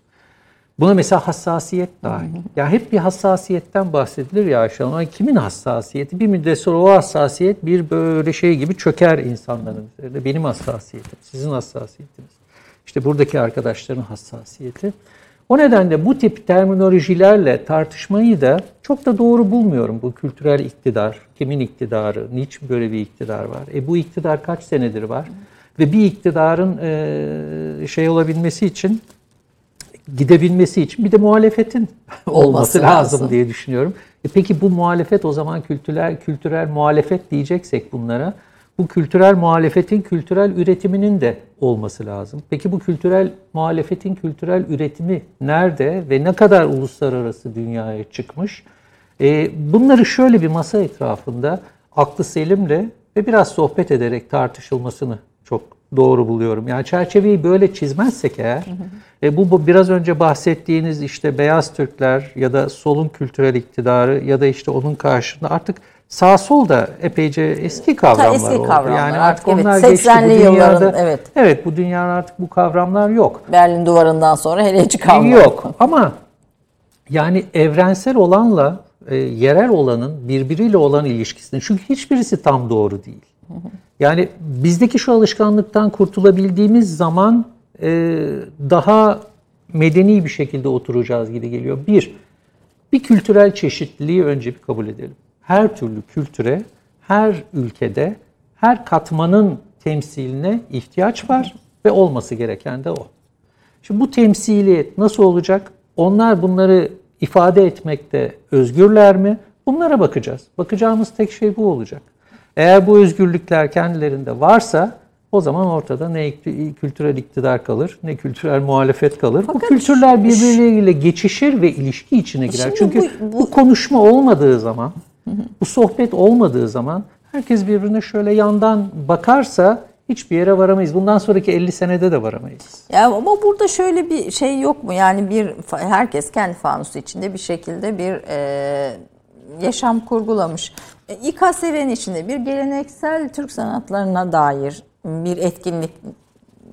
Buna mesela hassasiyet dahil. Ya hep bir hassasiyetten bahsedilir ya Ayşe Hanım. Kimin hassasiyeti? Bir müddet sonra o hassasiyet bir böyle şey gibi çöker insanların üzerinde. Benim hassasiyetim, sizin hassasiyetiniz. İşte buradaki arkadaşların hassasiyeti. O nedenle bu tip terminolojilerle tartışmayı da çok da doğru bulmuyorum. Bu kültürel iktidar, kimin iktidarı, niçin böyle bir iktidar var? E bu iktidar kaç senedir var? Ve bir iktidarın şey olabilmesi için gidebilmesi için bir de muhalefetin olması, Olması lazım, lazım. diye düşünüyorum. E peki bu muhalefet o zaman kültürel kültürel muhalefet diyeceksek bunlara bu kültürel muhalefetin kültürel üretiminin de olması lazım. Peki bu kültürel muhalefetin kültürel üretimi nerede ve ne kadar uluslararası dünyaya çıkmış? E, bunları şöyle bir masa etrafında aklı selimle ve biraz sohbet ederek tartışılmasını çok doğru buluyorum. Yani çerçeveyi böyle çizmezsek eğer, e, bu, bu biraz önce bahsettiğiniz işte beyaz Türkler ya da solun kültürel iktidarı ya da işte onun karşında artık sağ sol da epeyce eski kavramlar eski oldu. kavramlar. Yani Artık artık evet, onlar geçti. Bu 80'li yılların, dünyada, evet. Evet bu dünyada artık bu kavramlar yok. Berlin duvarından sonra hele hiç kalmadı. Yok ama yani evrensel olanla e, yerel olanın birbiriyle olan ilişkisini çünkü hiçbirisi tam doğru değil. Yani bizdeki şu alışkanlıktan kurtulabildiğimiz zaman e, daha medeni bir şekilde oturacağız gibi geliyor. Bir, bir kültürel çeşitliliği önce bir kabul edelim. Her türlü kültüre, her ülkede, her katmanın temsiline ihtiyaç var ve olması gereken de o. Şimdi bu temsiliyet nasıl olacak? Onlar bunları ifade etmekte özgürler mi? Bunlara bakacağız. Bakacağımız tek şey bu olacak. Eğer bu özgürlükler kendilerinde varsa o zaman ortada ne kültürel iktidar kalır ne kültürel muhalefet kalır. bu kültürler birbirleriyle geçişir ve ilişki içine girer. Çünkü bu- bu, bu- konuşma olmadığı zaman Bu sohbet olmadığı zaman herkes birbirine şöyle yandan bakarsa hiçbir yere varamayız. Bundan sonraki 50 senede de varamayız. Ya ama burada şöyle bir şey yok mu? Yani bir herkes kendi fanusu içinde bir şekilde bir e, yaşam kurgulamış. E, İKSV'nin içinde bir geleneksel Türk sanatlarına dair bir etkinlik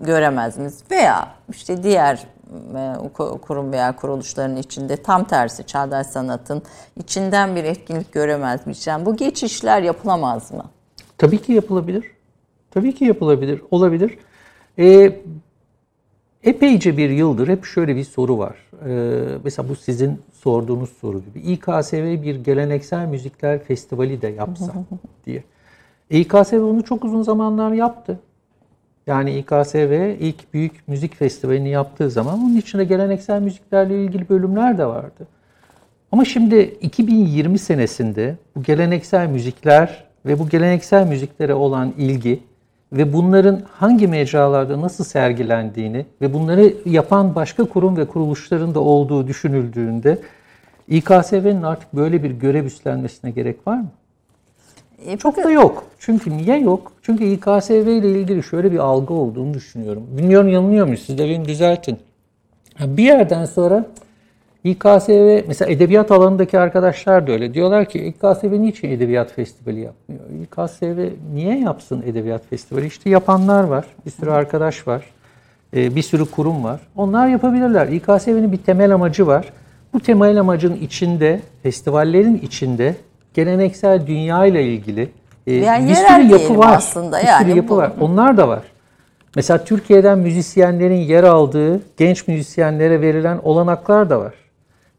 göremez miyiz? Veya işte diğer e, ku- kurum veya kuruluşların içinde tam tersi çağdaş sanatın içinden bir etkinlik göremez miyiz? Yani bu geçişler yapılamaz mı? Tabii ki yapılabilir. Tabii ki yapılabilir. Olabilir. Ee, epeyce bir yıldır hep şöyle bir soru var. Ee, mesela bu sizin sorduğunuz soru gibi. İKSV bir geleneksel müzikler festivali de yapsa diye. İKSV bunu çok uzun zamanlar yaptı. Yani İKSV ilk büyük müzik festivalini yaptığı zaman onun içinde geleneksel müziklerle ilgili bölümler de vardı. Ama şimdi 2020 senesinde bu geleneksel müzikler ve bu geleneksel müziklere olan ilgi ve bunların hangi mecralarda nasıl sergilendiğini ve bunları yapan başka kurum ve kuruluşların da olduğu düşünüldüğünde İKSV'nin artık böyle bir görev üstlenmesine gerek var mı? E, Çok da yok. Çünkü niye yok? Çünkü İKSV ile ilgili şöyle bir algı olduğunu düşünüyorum. Bilmiyorum yanılıyor muyum? Siz de beni düzeltin. Bir yerden sonra İKSV, mesela edebiyat alanındaki arkadaşlar da öyle. Diyorlar ki İKSV niçin edebiyat festivali yapmıyor? İKSV niye yapsın edebiyat festivali? İşte yapanlar var. Bir sürü arkadaş var. e, Bir sürü kurum var. Onlar yapabilirler. İKSV'nin bir temel amacı var. Bu temel amacın içinde, festivallerin içinde geleneksel dünya ile ilgili e, Yani bir sürü yapı var. aslında. Bir Yani sürü yapı bu- var. Onlar da var. Mesela Türkiye'den müzisyenlerin yer aldığı genç müzisyenlere verilen olanaklar da var.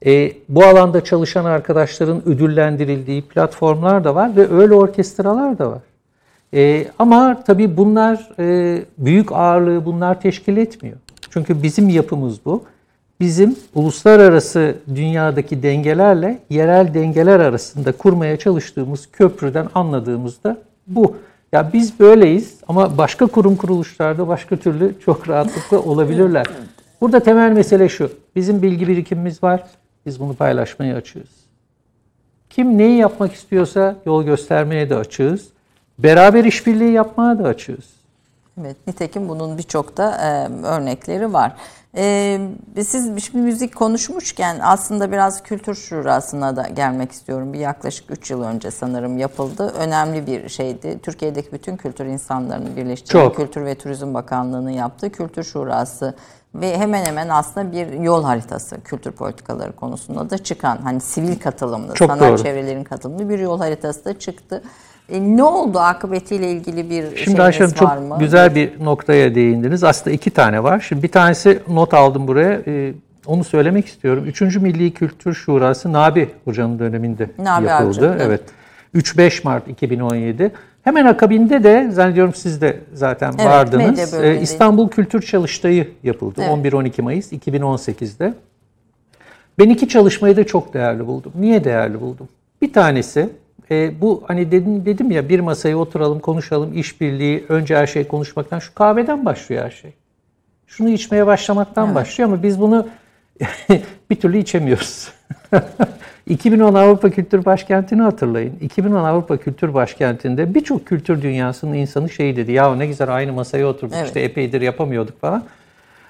E, bu alanda çalışan arkadaşların ödüllendirildiği platformlar da var ve öyle orkestralar da var. E, ama tabii bunlar e, büyük ağırlığı bunlar teşkil etmiyor. Çünkü bizim yapımız bu. Bizim uluslararası dünyadaki dengelerle yerel dengeler arasında kurmaya çalıştığımız köprüden anladığımızda bu. Ya biz böyleyiz ama başka kurum kuruluşlarda başka türlü çok rahatlıkla olabilirler. Burada temel mesele şu. Bizim bilgi birikimimiz var. Biz bunu paylaşmaya açığız. Kim neyi yapmak istiyorsa yol göstermeye de açığız. Beraber işbirliği yapmaya da açığız. Evet, nitekim bunun birçok da e, örnekleri var. E, siz şimdi müzik konuşmuşken aslında biraz kültür şurasına da gelmek istiyorum. Bir yaklaşık 3 yıl önce sanırım yapıldı. Önemli bir şeydi. Türkiye'deki bütün kültür insanlarını birleştiren Çok. Kültür ve Turizm Bakanlığı'nın yaptığı Kültür Şurası ve hemen hemen aslında bir yol haritası kültür politikaları konusunda da çıkan hani sivil katılımlı, Çok sanat doğru. çevrelerinin katılımlı bir yol haritası da çıktı. E, ne oldu akıbetiyle ilgili bir Şimdi Ayşe Hanım çok mı? güzel bir noktaya değindiniz. Aslında iki tane var. Şimdi bir tanesi not aldım buraya. Ee, onu söylemek istiyorum. Üçüncü Milli Kültür Şurası Nabi Hoca'nın döneminde Nabi yapıldı. Avcı, evet. evet. 3-5 Mart 2017. Hemen akabinde de zannediyorum siz de zaten Evet, vardınız. Ee, İstanbul Kültür Çalıştayı yapıldı Evet. 11-12 Mayıs 2018'de. Ben iki çalışmayı da çok değerli buldum. Niye değerli buldum? Bir tanesi e, bu hani dedim dedim ya bir masaya oturalım konuşalım işbirliği önce her şey konuşmaktan şu kahveden başlıyor her şey. Şunu içmeye başlamaktan başlıyor ama biz bunu bir türlü içemiyoruz. 2010 Avrupa Kültür Başkenti'ni hatırlayın. 2010 Avrupa Kültür Başkenti'nde birçok kültür dünyasının insanı şey dedi. Ya ne güzel aynı masaya oturduk Evet. işte epeydir yapamıyorduk falan.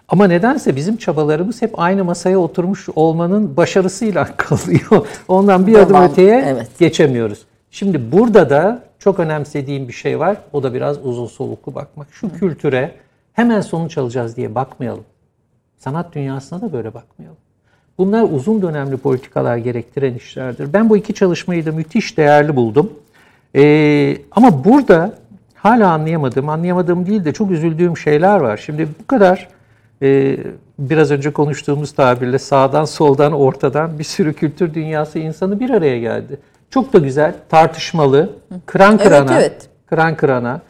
Ama nedense bizim çabalarımız hep aynı masaya oturmuş olmanın başarısıyla kalıyor. Ondan bir adım Devam, öteye evet. geçemiyoruz. Şimdi burada da çok önemsediğim bir şey var. O da biraz uzun soluklu bakmak. Şu kültüre hemen sonuç alacağız diye bakmayalım. Sanat dünyasına da böyle bakmayalım. Bunlar uzun dönemli politikalar gerektiren işlerdir. Ben bu iki çalışmayı da müthiş değerli buldum. Ee, ama burada hala anlayamadığım, anlayamadığım değil de çok üzüldüğüm şeyler var. Şimdi bu kadar e, biraz önce konuştuğumuz tabirle sağdan, soldan, ortadan bir sürü kültür dünyası insanı bir araya geldi. Çok da güzel, tartışmalı, kıran Evet, kırana, evet. kıran kırana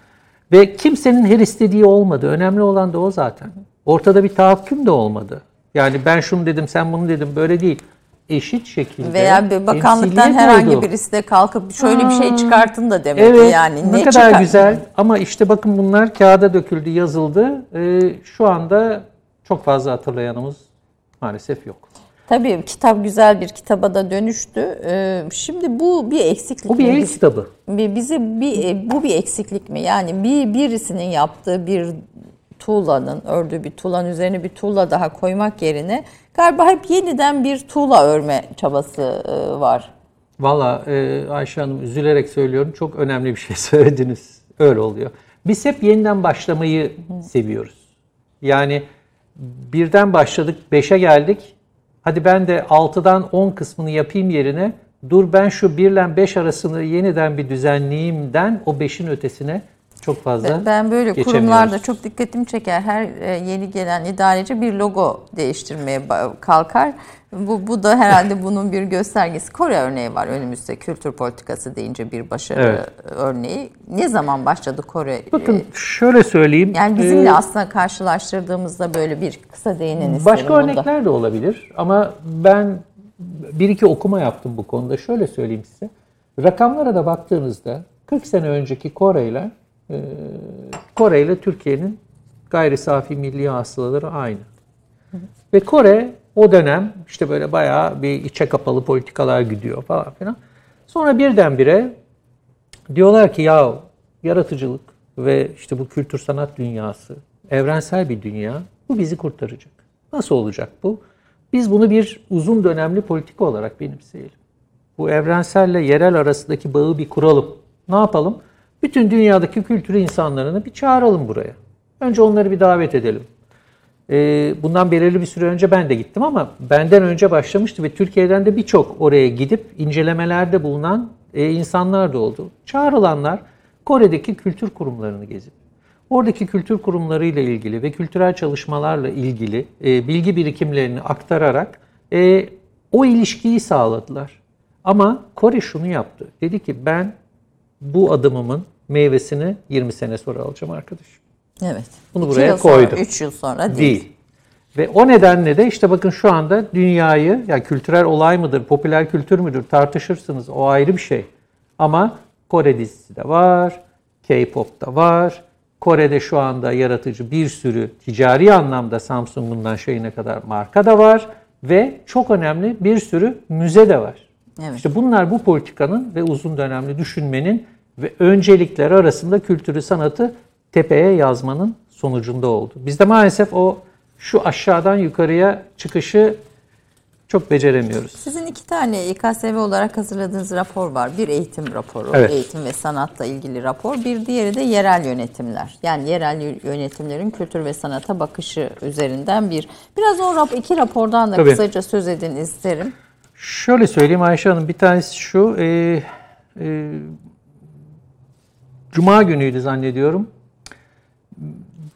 ve kimsenin her istediği olmadı. Önemli olan da o zaten. Ortada bir tahakküm de olmadı. Yani ben şunu dedim, sen bunu dedim, böyle değil. Eşit şekilde Veya bir bakanlıktan herhangi oldu. birisi de kalkıp şöyle bir şey çıkartın da demek Evet, yani. ne, kadar çıkar- güzel ama işte bakın bunlar kağıda döküldü, yazıldı. Ee, şu anda çok fazla hatırlayanımız maalesef yok. Tabii kitap güzel bir kitaba da dönüştü. Ee, Şimdi bu bir eksiklik. Bu bir mi? el kitabı. bizi bir e, bu bir eksiklik mi? Yani bir birisinin yaptığı bir tuğlanın ördüğü bir tuğlanın üzerine bir tuğla daha koymak yerine galiba hep yeniden bir tuğla örme çabası e, var. Valla e, Ayşe Hanım üzülerek söylüyorum çok önemli bir şey söylediniz. Öyle oluyor. Biz hep yeniden başlamayı seviyoruz. Yani birden başladık, beşe geldik. Hadi ben de 6'dan 10 kısmını yapayım yerine dur ben şu 1 ile 5 arasını yeniden bir düzenleyeyimden o 5'in ötesine çok fazla Ben böyle kurumlarda çok dikkatimi çeker. Her e, yeni gelen idareci bir logo değiştirmeye kalkar. Bu, bu da herhalde bunun bir göstergesi. Kore örneği var önümüzde kültür politikası deyince bir başarı Evet. örneği. Ne zaman başladı Kore? Bakın e, şöyle söyleyeyim. Yani bizimle e, aslında karşılaştırdığımızda böyle bir kısa değinin isterim Başka bunda. örnekler de olabilir ama ben bir iki okuma yaptım bu konuda. Şöyle söyleyeyim size. Rakamlara da baktığınızda 40 sene önceki Kore ile e, Kore ile Türkiye'nin gayri safi milli hasılaları aynı. Ve Kore o dönem işte böyle bayağı bir içe kapalı politikalar gidiyor falan filan. Sonra birdenbire diyorlar ki ya yaratıcılık ve işte bu kültür sanat dünyası evrensel bir dünya. Bu bizi kurtaracak. Nasıl olacak bu? Biz bunu bir uzun dönemli politika olarak benimseyelim. Bu evrenselle yerel arasındaki bağı bir kuralım. Ne yapalım? Bütün dünyadaki kültür insanlarını bir çağıralım buraya. Önce onları bir davet edelim. Ee, bundan belirli bir süre önce ben de gittim ama benden önce başlamıştı ve Türkiye'den de birçok oraya gidip incelemelerde bulunan e, insanlar da oldu. Çağrılanlar Kore'deki kültür kurumlarını gezip oradaki kültür kurumlarıyla ilgili ve kültürel çalışmalarla ilgili e, bilgi birikimlerini aktararak e, o ilişkiyi sağladılar. Ama Kore şunu yaptı. Dedi ki ben bu adımımın meyvesini 20 sene sonra alacağım arkadaşım. Evet. Bunu buraya yıl sonra, koydum. Üç yıl sonra değil. Değil. Ve o nedenle de işte bakın şu anda dünyayı, ya kültürel olay mıdır, popüler kültür müdür tartışırsınız. O ayrı bir şey. Ama Kore dizisi de var, K-pop da var. Kore'de şu anda yaratıcı bir sürü ticari anlamda Samsung'undan şeyine kadar marka da var. Ve çok önemli bir sürü müze de var. Evet. İşte bunlar bu politikanın ve uzun dönemli düşünmenin ve öncelikler arasında kültürü sanatı tepeye yazmanın sonucunda oldu. Bizde maalesef o şu aşağıdan yukarıya çıkışı çok beceremiyoruz. Sizin iki tane İKSV olarak hazırladığınız rapor var. Bir eğitim raporu, Evet. eğitim ve sanatla ilgili rapor. Bir diğeri de yerel yönetimler. Yani yerel yönetimlerin kültür ve sanata bakışı üzerinden bir. Biraz o rap, iki rapordan da Tabii. kısaca söz edin isterim. Şöyle söyleyeyim Ayşe Hanım bir tanesi şu e, e, Cuma günüydü zannediyorum.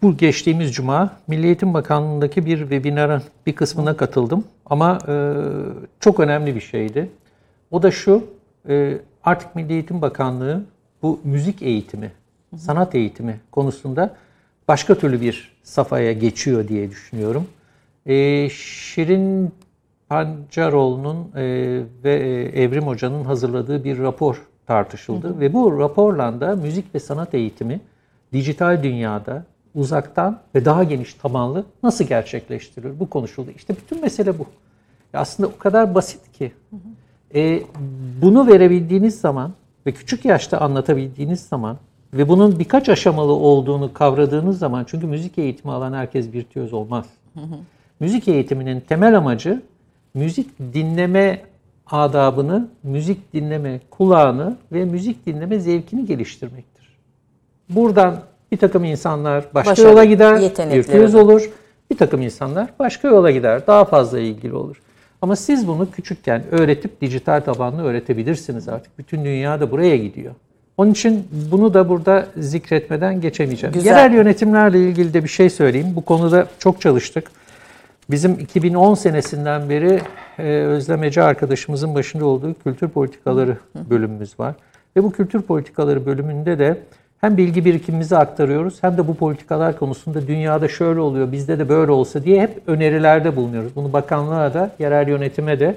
Bu geçtiğimiz Cuma Milli Eğitim Bakanlığı'ndaki bir webinarın bir kısmına katıldım. Ama e, çok önemli bir şeydi. O da şu, e, artık Milli Eğitim Bakanlığı bu müzik eğitimi, sanat eğitimi konusunda başka türlü bir safhaya geçiyor diye düşünüyorum. E, Şirin Pancaroğlu'nun e, ve e, Evrim Hoca'nın hazırladığı bir rapor tartışıldı. Ve bu raporla da müzik ve sanat eğitimi dijital dünyada uzaktan ve daha geniş tabanlı nasıl gerçekleştirilir? Bu konuşuldu. İşte bütün mesele bu. Ya aslında o kadar basit ki. E, bunu verebildiğiniz zaman ve küçük yaşta anlatabildiğiniz zaman ve bunun birkaç aşamalı olduğunu kavradığınız zaman çünkü müzik eğitimi alan herkes virtüöz olmaz. Müzik eğitiminin temel amacı müzik dinleme adabını, müzik dinleme kulağını ve müzik dinleme zevkini geliştirmektir. Buradan bir takım insanlar başka Başarı, yola gider, virtüöz olur. Bir takım insanlar başka yola gider, daha fazla ilgili olur. Ama siz bunu küçükken öğretip dijital tabanlı öğretebilirsiniz artık. Bütün dünya da buraya gidiyor. Onun için bunu da burada zikretmeden geçemeyeceğim. Güzel. Yerel yönetimlerle ilgili de bir şey söyleyeyim. Bu konuda çok çalıştık. Bizim 2010 senesinden beri e, Özlem Ece arkadaşımızın başında olduğu kültür politikaları bölümümüz var. Ve bu kültür politikaları bölümünde de hem bilgi birikimimizi aktarıyoruz hem de bu politikalar konusunda dünyada şöyle oluyor, bizde de böyle olsa diye hep önerilerde bulunuyoruz. Bunu bakanlığa da, yerel yönetime de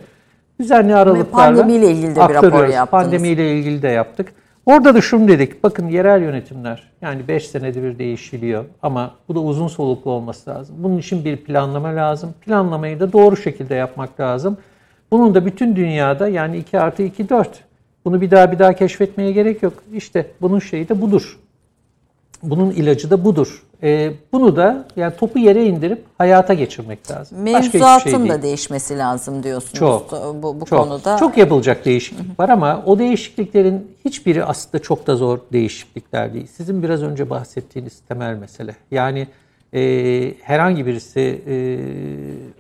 düzenli aralıklarla pandemiyle ilgili de bir rapor aktarıyoruz. yaptınız. Pandemiyle ilgili de yaptık. Orada da şunu dedik. Bakın yerel yönetimler yani 5 senede bir değişiliyor ama bu da uzun soluklu olması lazım. Bunun için bir planlama lazım. Planlamayı da doğru şekilde yapmak lazım. Bunun da bütün dünyada yani 2 artı 2 4. Bunu bir daha bir daha keşfetmeye gerek yok. İşte bunun şeyi de budur. Bunun ilacı da budur. Ee, bunu da yani topu yere indirip hayata geçirmek lazım. Şey Mevzuatın değil. da değişmesi lazım diyorsunuz Çok. bu, bu Çok, konuda. çok yapılacak değişiklik var ama o değişikliklerin hiçbiri aslında çok da zor değişiklikler değil. Sizin biraz önce bahsettiğiniz temel mesele. Yani e, herhangi birisi e,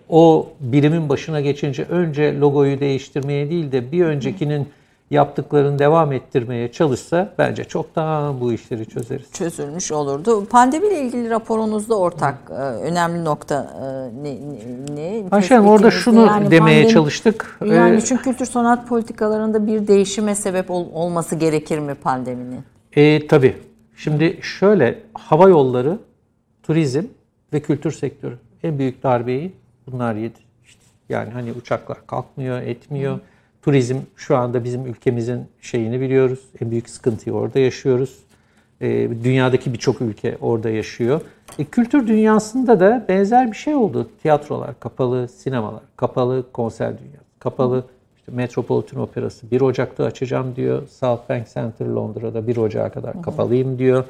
o birimin başına geçince önce logoyu değiştirmeye değil de bir öncekinin yaptıklarını devam ettirmeye çalışsa bence çoktan bu işleri çözeriz. çözülmüş olurdu. Pandemiyle ilgili raporunuzda ortak e, önemli nokta e, ne? ne, ne Ayşe Hanım, orada şunu Yani demeye pandemi- çalıştık. Yani Ee, çünkü kültür sanat politikalarında bir değişime sebep ol- olması gerekir mi pandeminin? E, tabii. Şimdi şöyle hava yolları, turizm ve kültür sektörü en büyük darbeyi bunlar yedi. İşte yani hani uçaklar kalkmıyor, etmiyor. Turizm şu anda bizim ülkemizin şeyini biliyoruz. En büyük sıkıntıyı orada yaşıyoruz. E, dünyadaki birçok ülke orada yaşıyor. E, kültür dünyasında da benzer bir şey oldu. Tiyatrolar kapalı, sinemalar kapalı, konser dünyası kapalı. İşte Metropolitan Operası 1 Ocak'ta açacağım diyor. South Bank Center Londra'da 1 Ocak'a kadar kapalıyım diyor.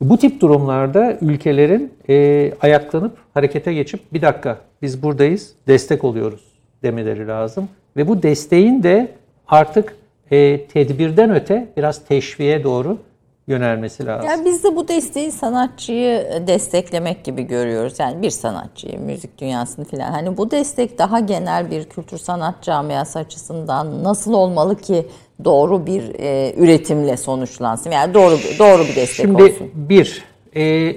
Bu tip durumlarda ülkelerin e, ayaklanıp harekete geçip bir dakika biz buradayız destek oluyoruz demeleri lazım. Ve bu desteğin de artık e, tedbirden öte biraz teşviğe doğru yönelmesi lazım. Yani biz de bu desteği sanatçıyı desteklemek gibi görüyoruz. Yani bir sanatçıyı, müzik dünyasını filan. Hani bu destek daha genel bir kültür sanat camiası açısından nasıl olmalı ki doğru bir e, üretimle sonuçlansın? Yani doğru doğru bir destek Şimdi olsun. bir, e,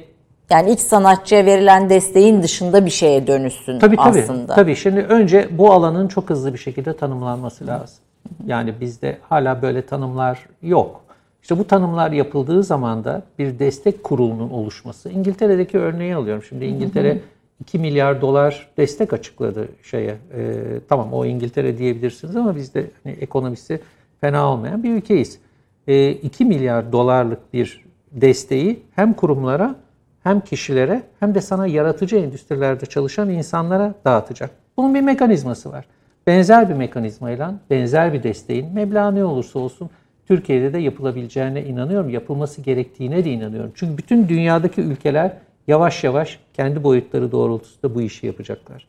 Yani ilk sanatçıya verilen desteğin dışında bir şeye dönüşsün Tabii tabii. aslında. Tabii şimdi önce bu alanın çok hızlı bir şekilde tanımlanması lazım. Yani bizde hala böyle tanımlar yok. İşte bu tanımlar yapıldığı zaman da bir destek kurulunun oluşması. İngiltere'deki örneği alıyorum. Şimdi İngiltere 2 milyar dolar destek açıkladı şeye. Ee, tamam o İngiltere diyebilirsiniz ama biz de hani, ekonomisi fena olmayan bir ülkeyiz. Ee, 2 milyar dolarlık bir desteği hem kurumlara hem kişilere hem de sana yaratıcı endüstrilerde çalışan insanlara dağıtacak. Bunun bir mekanizması var. Benzer bir mekanizmayla, benzer bir desteğin meblağı ne olursa olsun Türkiye'de de yapılabileceğine inanıyorum. Yapılması gerektiğine de inanıyorum. Çünkü bütün dünyadaki ülkeler yavaş yavaş kendi boyutları doğrultusunda bu işi yapacaklar.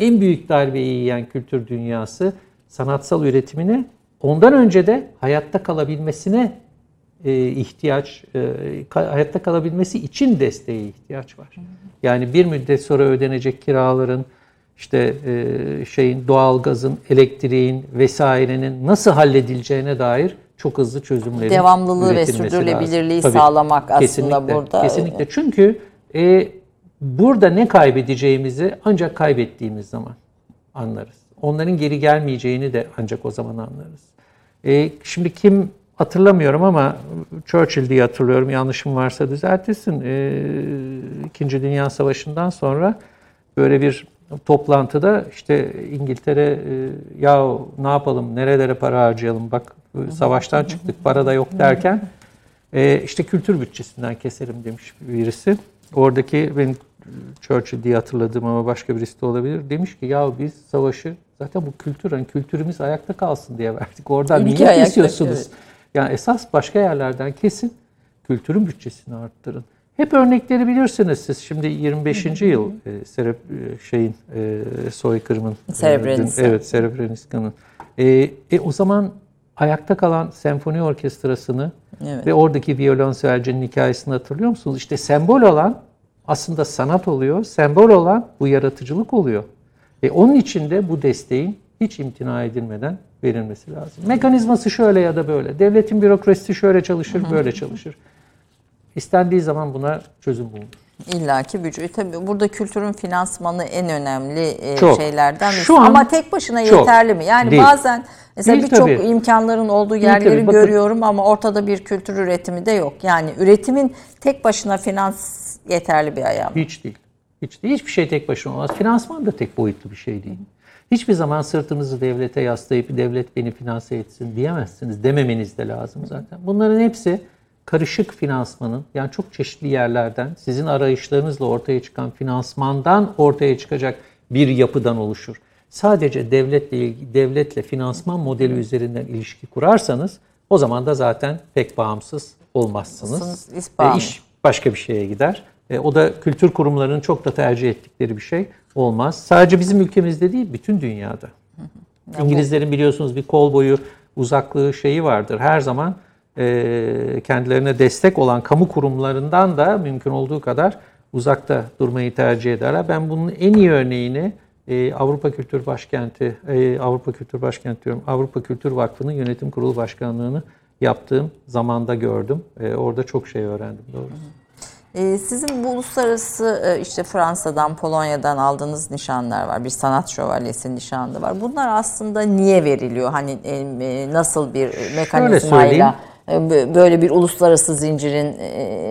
En büyük darbeyi yiyen kültür dünyası sanatsal üretimine ondan önce de hayatta kalabilmesine ihtiyaç, e, hayatta kalabilmesi için desteğe ihtiyaç var. Yani bir müddet sonra ödenecek kiraların, işte e, şeyin, doğalgazın, elektriğin vesairenin nasıl halledileceğine dair çok hızlı çözümlerin Devamlılığı ve sürdürülebilirliği lazım. Tabii, sağlamak aslında kesinlikle, burada. Kesinlikle. Çünkü e, burada ne kaybedeceğimizi ancak kaybettiğimiz zaman anlarız. Onların geri gelmeyeceğini de ancak o zaman anlarız. E, şimdi kim hatırlamıyorum ama Churchill diye hatırlıyorum. Yanlışım varsa düzeltirsin. E, İkinci Dünya Savaşı'ndan sonra böyle bir toplantıda işte İngiltere e, ya ne yapalım nerelere para harcayalım bak savaştan çıktık para da yok derken e, işte kültür bütçesinden keserim demiş birisi. Oradaki benim Churchill diye hatırladığım ama başka birisi de olabilir. Demiş ki ya biz savaşı zaten bu kültür hani kültürümüz ayakta kalsın diye verdik. Oradan İlki niye ayakta, kesiyorsunuz? evet. Yani esas başka yerlerden kesin kültürün bütçesini arttırın. Hep örnekleri bilirsiniz siz. Şimdi 25. yıl e, Serep e, şeyin e, soykırımın e, Srebrenica. dün- evet Srebrenica'nın. E, e, o zaman ayakta kalan senfoni orkestrasını Evet. ve oradaki violonselcinin hikayesini hatırlıyor musunuz? İşte sembol olan aslında sanat oluyor. Sembol olan bu yaratıcılık oluyor. E, onun için de bu desteğin hiç imtina edilmeden verilmesi lazım. Mekanizması şöyle ya da böyle. Devletin bürokrasisi şöyle çalışır, böyle çalışır. İstendiği zaman buna çözüm bulunur. İlla ki bütçe. Tabii burada kültürün finansmanı en önemli e, Çok. şeylerden birisi. Şu an Ama tek başına çok. yeterli mi? Yani Değil. bazen mesela birçok imkanların olduğu Değil yerleri tabii. Bakın- görüyorum ama ortada bir kültür üretimi de yok. Yani üretimin tek başına finans yeterli bir ayağı mı? Hiç değil. Hiç değil. Hiçbir şey tek başına olmaz. Finansman da tek boyutlu bir şey değil. Hiçbir zaman sırtınızı devlete yaslayıp devlet beni finanse etsin diyemezsiniz. Dememeniz de lazım zaten. Bunların hepsi karışık finansmanın yani çok çeşitli yerlerden sizin arayışlarınızla ortaya çıkan finansmandan ortaya çıkacak bir yapıdan oluşur. Sadece devletle devletle finansman modeli üzerinden ilişki kurarsanız o zaman da zaten pek bağımsız olmazsınız. E, iş başka bir şeye gider. E, o da kültür kurumlarının çok da tercih ettikleri bir şey olmaz. Sadece bizim ülkemizde değil, bütün dünyada. İngilizlerin biliyorsunuz bir kol boyu uzaklığı şeyi vardır. Her zaman e, kendilerine destek olan kamu kurumlarından da mümkün olduğu kadar uzakta durmayı tercih ederler. Ben bunun en iyi örneğini e, Avrupa Kültür Başkenti, e, Avrupa Kültür Başkenti diyorum, Avrupa Kültür Vakfı'nın yönetim kurulu başkanlığını yaptığım zamanda gördüm. E, orada çok şey öğrendim doğrusu. Ee, sizin bu uluslararası e, işte Fransa'dan, Polonya'dan aldığınız nişanlar var. Bir sanat şövalyesi nişanı var. Bunlar aslında niye veriliyor? Hani e, e, nasıl bir mekanizmayla bö- böyle bir uluslararası zincirin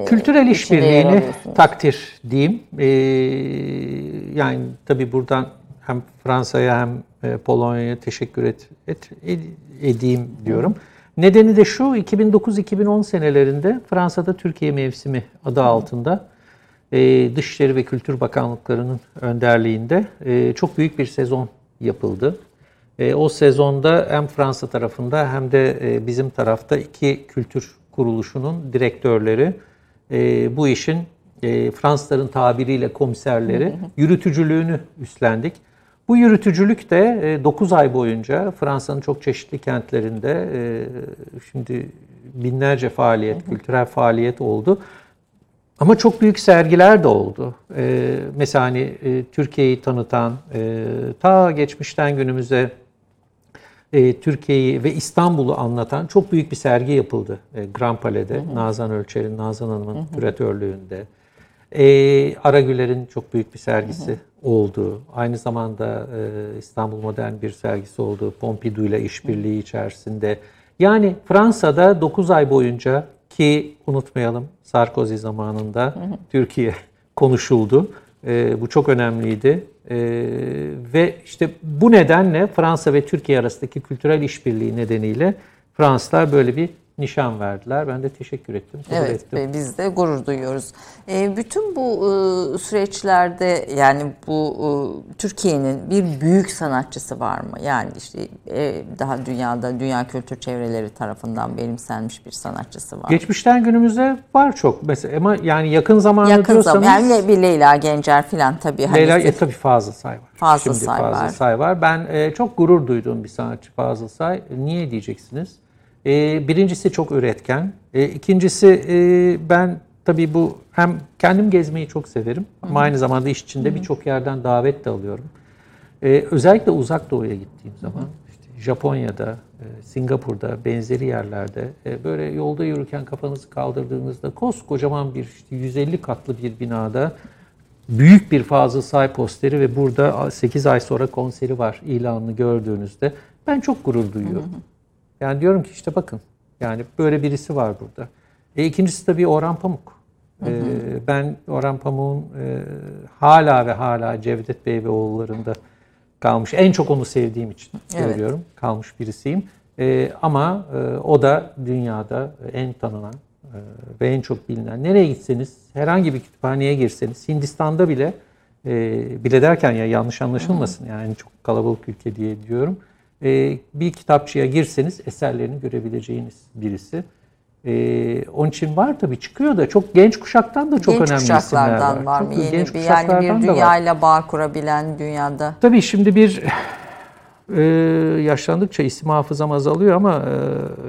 Kültürel işbirliğini takdir diyeyim. Ee, yani tabii buradan hem Fransa'ya hem Polonya'ya teşekkür et, et, ed- edeyim diyorum. Nedeni de şu 2009-2010 senelerinde Fransa'da Türkiye mevsimi adı altında e, Dışişleri ve Kültür Bakanlıklarının önderliğinde e, çok büyük bir sezon yapıldı. E, o sezonda hem Fransa tarafında hem de e, bizim tarafta iki kültür kuruluşunun direktörleri e, bu işin e, Fransızların tabiriyle komiserleri yürütücülüğünü üstlendik. Bu yürütücülük de 9 ay boyunca Fransa'nın çok çeşitli kentlerinde e, şimdi binlerce faaliyet, kültürel faaliyet oldu. Ama çok büyük sergiler de oldu. Ee, mesela hani e, Türkiye'yi tanıtan, e, ta geçmişten günümüze e, Türkiye'yi ve İstanbul'u anlatan çok büyük bir sergi yapıldı e, Grand Palais'de. Nazan Ölçer'in, Nazan Hanım'ın küratörlüğünde. E, Aragüler'in çok büyük bir sergisi oldu. Aynı zamanda e, İstanbul Modern bir sergisi oldu. Pompidou ile işbirliği içerisinde. Yani Fransa'da 9 ay boyunca ki unutmayalım Sarkozy zamanında Türkiye konuşuldu. E, bu çok önemliydi. E, ve işte bu nedenle Fransa ve Türkiye arasındaki kültürel işbirliği nedeniyle Fransızlar böyle bir nişan verdiler. Ben de teşekkür ettim. kabul Evet, ettim. ve biz de gurur duyuyoruz. E, bütün bu e, süreçlerde yani bu e, Türkiye'nin bir büyük sanatçısı var mı? Yani işte e, daha dünyada dünya kültür çevreleri tarafından benimsenmiş bir sanatçısı var. Geçmişten günümüze var çok. Mesela ama yani yakın zamanlı Yakın diyorsanız zaman yani bir Leyla Gencer filan tabii. Hani Leyla e, tabii Fazıl Say var. Fazıl Şimdi Say Fazıl var. Say var. Ben e, çok gurur duyduğum bir sanatçı Fazıl Say. Niye diyeceksiniz? E, birincisi çok üretken. E, ikincisi e, ben tabii bu hem kendim gezmeyi çok severim ama aynı zamanda iş içinde birçok yerden davet de alıyorum. E, özellikle uzak doğuya gittiğim zaman işte Japonya'da, e, Singapur'da, benzeri yerlerde e, böyle yolda yürürken kafanızı kaldırdığınızda koskocaman bir işte 150 katlı bir binada büyük bir Fazıl Say posteri ve burada 8 ay sonra konseri var ilanını gördüğünüzde ben çok gurur duyuyorum. Yani diyorum ki işte bakın yani böyle birisi var burada. E, ikincisi tabii Orhan Pamuk. E, ben Orhan Pamuk'un e, hala ve hala Cevdet Bey ve oğullarında kalmış. En çok onu sevdiğim için Evet. söylüyorum. Kalmış birisiyim. E, ama e, o da dünyada en tanınan e, ve en çok bilinen. Nereye gitseniz, herhangi bir kütüphaneye girseniz, Hindistan'da bile e, bile derken ya yanlış anlaşılmasın yani çok kalabalık ülke diye diyorum. E, bir kitapçıya girseniz eserlerini görebileceğiniz birisi. E, onun için var tabii çıkıyor da çok genç kuşaktan da çok genç önemli isimler var. var mı? Çok Yeni genç bir yani bir kuşaklardan da var. dünyayla bağ kurabilen dünyada. Tabii şimdi bir e, yaşlandıkça isim hafızam azalıyor ama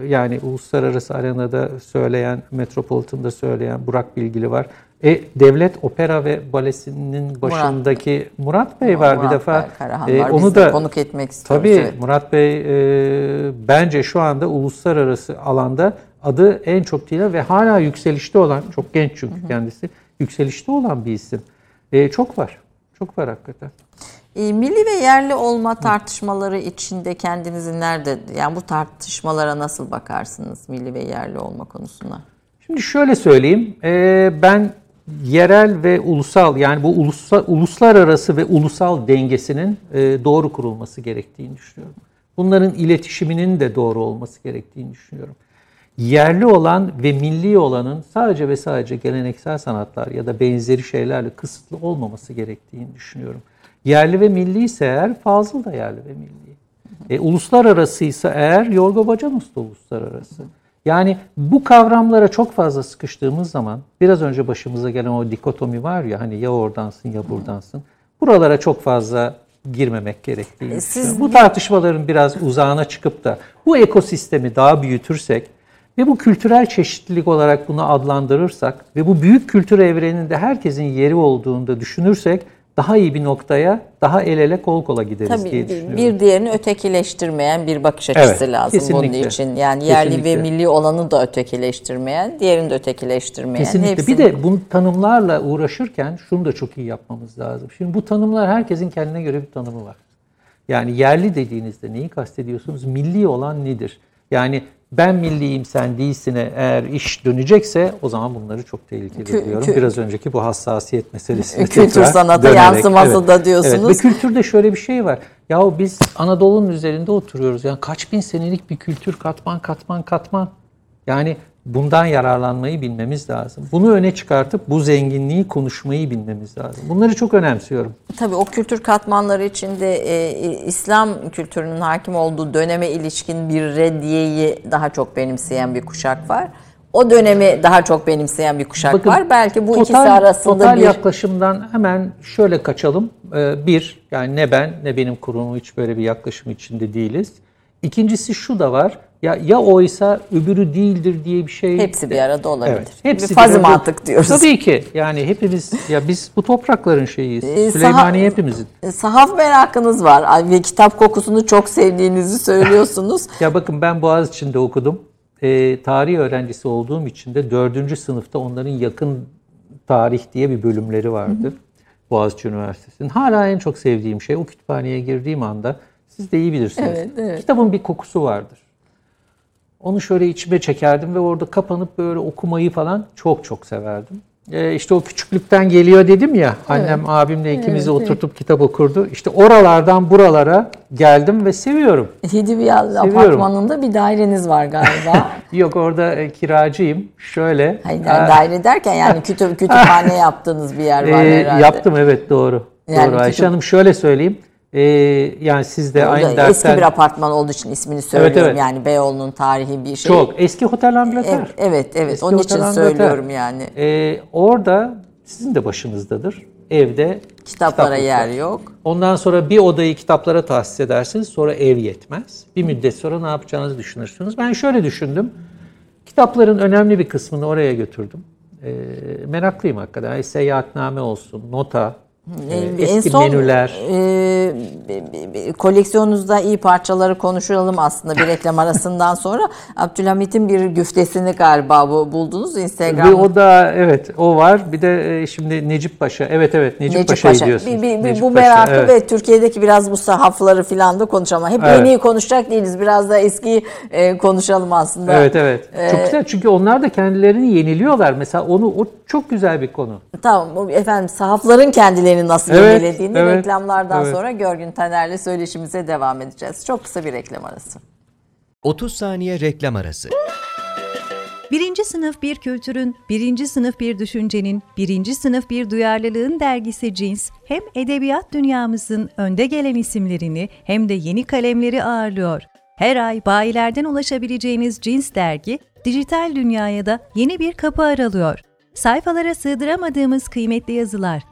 e, yani uluslararası arenada söyleyen, Metropolitan'da söyleyen Burak Bilgili var. E, Devlet Opera ve Balesi'nin başındaki Murat, Bey var bir Murat defa. Bey Karahan E, var. onu Biz da konuk etmek istiyoruz. Tabii evet. Murat Bey e, bence şu anda uluslararası alanda adı en çok değil ve hala yükselişte olan, çok genç çünkü kendisi, yükselişte olan bir isim. E, çok var. Çok var hakikaten. E, milli ve yerli olma tartışmaları içinde kendinizi nerede, yani bu tartışmalara nasıl bakarsınız milli ve yerli olma konusuna? Şimdi şöyle söyleyeyim. e, ben yerel ve ulusal yani bu ulusal, uluslararası ve ulusal dengesinin e, doğru kurulması gerektiğini düşünüyorum. Bunların iletişiminin de doğru olması gerektiğini düşünüyorum. Yerli olan ve milli olanın sadece ve sadece geleneksel sanatlar ya da benzeri şeylerle kısıtlı olmaması gerektiğini düşünüyorum. Yerli ve milli ise eğer Fazıl da yerli ve milli. E, uluslararası ise eğer Yorgo Bacanos da uluslararası. Yani bu kavramlara çok fazla sıkıştığımız zaman biraz önce başımıza gelen o dikotomi var ya hani ya oradansın ya buradansın. Buralara çok fazla girmemek gerektiğini siz düşünüyorum. Bu tartışmaların biraz uzağına çıkıp da bu ekosistemi daha büyütürsek ve bu kültürel çeşitlilik olarak bunu adlandırırsak ve bu büyük kültür evreninde herkesin yeri olduğunu da düşünürsek daha iyi bir noktaya daha el ele kol kola gideriz diye Tabii düşünüyorum. bir diğerini ötekileştirmeyen bir bakış açısı Evet, lazım bunun kesinlikle. için. Yani yerli Kesinlikle. ve milli olanı da ötekileştirmeyen, diğerini de ötekileştirmeyen. Kesinlikle. hepsini- Bir de bu tanımlarla uğraşırken şunu da çok iyi yapmamız lazım. Şimdi bu tanımlar herkesin kendine göre bir tanımı var. Yani yerli dediğinizde neyi kastediyorsunuz? Milli olan nedir? Yani ben milliyim sen değilsine eğer iş dönecekse o zaman bunları çok tehlikeli Kü- diyorum. kü- Biraz önceki bu hassasiyet meselesine Kültür sanata dönerek, yansıması da diyorsunuz. Evet. Ve kültürde şöyle bir şey var. Yahu biz Anadolu'nun üzerinde oturuyoruz. Yani kaç bin senelik bir kültür katman katman katman. Yani bundan yararlanmayı bilmemiz lazım. Bunu öne çıkartıp bu zenginliği konuşmayı bilmemiz lazım. Bunları çok önemsiyorum. Tabii o kültür katmanları içinde e, İslam kültürünün hakim olduğu döneme ilişkin bir reddiyeyi daha çok benimseyen bir kuşak var. O dönemi daha çok benimseyen bir kuşak Bakın, var. Belki bu total- ikisi arasında total bir yaklaşımdan hemen şöyle kaçalım. Ee, Bir, yani ne ben ne benim kurumum hiç böyle bir yaklaşım içinde değiliz. İkincisi şu da var. Ya ya oysa öbürü değildir diye bir şey. hepsi bir arada olabilir. Evet. Hepsi bir fazı mantık diyoruz. Tabii ki. Yani hepimiz ya biz bu toprakların şeyiyiz. Ee, Süleymaniye hepimizin. E, Sahaf merakınız var ve kitap kokusunu çok sevdiğinizi söylüyorsunuz. Ya bakın ben Boğaziçi'nde okudum. Ee, tarih öğrencisi olduğum için de dördüncü sınıfta onların yakın tarih diye bir bölümleri vardı. Boğaziçi Üniversitesi'nin. Hala en çok sevdiğim şey o kütüphaneye girdiğim anda siz de iyi bilirsiniz. Evet, evet. Kitabın bir kokusu vardır. Onu şöyle içime çekerdim ve orada kapanıp böyle okumayı falan çok çok severdim. Ee, işte o küçüklükten geliyor dedim ya. Annem abimle ikimizi oturtup kitap okurdu. İşte oralardan buralara geldim ve seviyorum. Seviyorum. apartmanında bir daireniz var galiba. Yok orada e, kiracıyım. Şöyle. Hayır, Aa, yani daire derken yani kütüp, kütüphane yaptığınız bir yer var e, herhalde. yaptım evet doğru. Yani doğru Ayşe Hanım şöyle söyleyeyim. E, yani siz de aynı Eski dertten bir apartman olduğu için ismini söylüyorum. Evet, evet. Yani Beyoğlu'nun tarihi bir şey. çok eski Hotel Angleterre. Evet, evet, evet. Eski onun Otel için Angleterre. söylüyorum yani. E, orada sizin de başınızdadır. Evde Kitaplara kitaplık yer yok. Ondan sonra bir odayı kitaplara tahsis edersiniz. Sonra ev yetmez. Bir müddet sonra ne yapacağınızı düşünürsünüz. Ben şöyle düşündüm. Kitapların önemli bir kısmını oraya götürdüm. E, meraklıyım hakikaten. Yani seyahatname olsun, nota, Ee, eski en son menüler. e, koleksiyonunuzda iyi parçaları konuşalım aslında bir reklam arasından sonra. Abdülhamit'in bir güftesini galiba bu buldunuz Instagram'da. o da evet o var. Bir de e, şimdi Necip Paşa. Evet evet Necip, Necip Paşa'yı Paşa. diyorsunuz. Bir, bir- bir Necip bu Paşa, merakı evet. ve Türkiye'deki biraz bu sahafları falan da konuşalım. Hep Evet. yeniyi konuşacak değiliz. Biraz da eskiyi e, konuşalım aslında. Evet evet. Ee, Çok güzel çünkü onlar da kendilerini yeniliyorlar. Mesela onu o çok güzel bir konu. Tamam efendim sahafların kendilerini nasıl Evet, yenilediğini evet, reklamlardan evet. sonra Görgün Taner'le söyleşimize devam edeceğiz. Çok kısa bir reklam arası. 30 saniye reklam arası. Birinci sınıf bir kültürün, birinci sınıf bir düşüncenin, birinci sınıf bir duyarlılığın dergisi Cins, hem edebiyat dünyamızın önde gelen isimlerini hem de yeni kalemleri ağırlıyor. Her ay bayilerden ulaşabileceğiniz Cins dergi, dijital dünyaya da yeni bir kapı aralıyor. Sayfalara sığdıramadığımız kıymetli yazılar,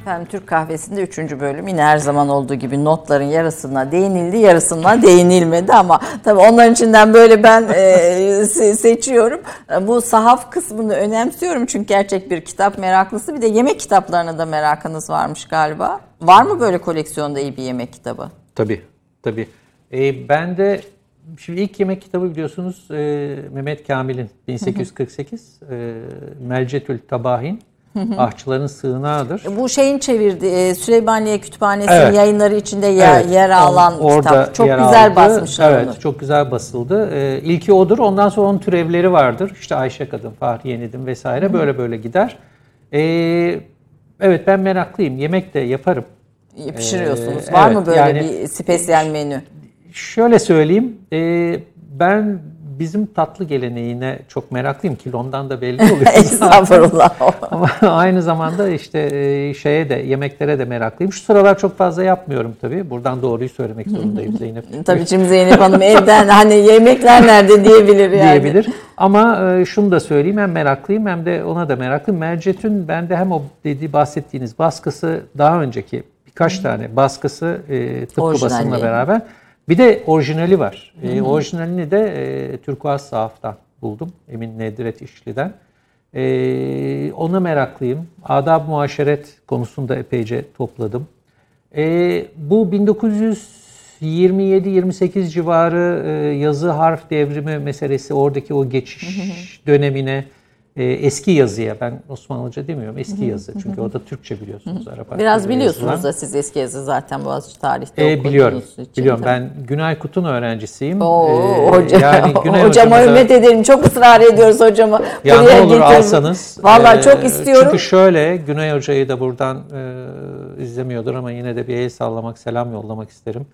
Efendim Türk Kahvesi'nde 3. bölüm yine her zaman olduğu gibi notların yarısına değinildi, yarısına değinilmedi ama tabii onların içinden böyle ben e, se- seçiyorum. Bu sahaf kısmını önemsiyorum çünkü gerçek bir kitap meraklısı. Bir de yemek kitaplarına da merakınız varmış galiba. Var mı böyle koleksiyonda iyi bir yemek kitabı? Tabii tabii. E, ben de Şimdi ilk yemek kitabı biliyorsunuz e, Mehmet Kamil'in 1848 e, Melcetül Tabahin Ahçıların Sığınağıdır. Bu şeyin çevirdi e, Süleymaniye Kütüphanesi'nin Evet. yayınları içinde yer, Evet, yer alan orada kitap. Çok güzel aldı. basmışlar evet, onu. çok güzel basıldı. Ee, ilki odur. Ondan sonra onun türevleri vardır. İşte Ayşe Kadın, Fahriye Nedim vesaire böyle böyle gider. Ee, evet ben meraklıyım. Yemek de yaparım. Pişiriyorsunuz. Ee, Var evet, mı böyle yani- bir spesiyel menü? Şöyle söyleyeyim. e, ben bizim tatlı geleneğine çok meraklıyım ki ondan da belli oluyor. Estağfurullah. Ama aynı zamanda işte e, şeye de yemeklere de meraklıyım. Şu sıralar çok fazla yapmıyorum tabii. Buradan doğruyu söylemek zorundayım Zeynep. Tabii şimdi Zeynep Hanım evden hani yemekler nerede diyebilir yani. diyebilir. Ama e, şunu da söyleyeyim hem meraklıyım hem de ona da meraklıyım. Mercet'ün bende hem o dediği bahsettiğiniz baskısı daha önceki birkaç tane baskısı e, tıpkı basınla beraber. Bir de orijinali var. E, orijinalini de e, Türkuaz Sahaf'tan buldum. Emin Nedret İşli'den. E, ona meraklıyım. Adab muaşeret konusunda epeyce topladım. E, bu 1927-28 civarı e, yazı harf devrimi meselesi oradaki o geçiş dönemine e, eski yazıya ben Osmanlıca demiyorum eski yazı çünkü orada Türkçe biliyorsunuz Arap Biraz biliyorsunuz yazılan. da siz eski yazı zaten Boğaziçi tarihte E, biliyorum. için. Biliyorum. Tabii. Ben Günay Kut'un öğrencisiyim. Oo, E, hoca, yani Günay hocama hürmet edelim. Çok ısrar ediyoruz hocama. Ya Buraya ne olur getirin. alsanız. Vallahi Ee, çok istiyorum. Çünkü şöyle Güney Hoca'yı da buradan e, izlemiyordur ama yine de bir el sallamak, selam yollamak isterim.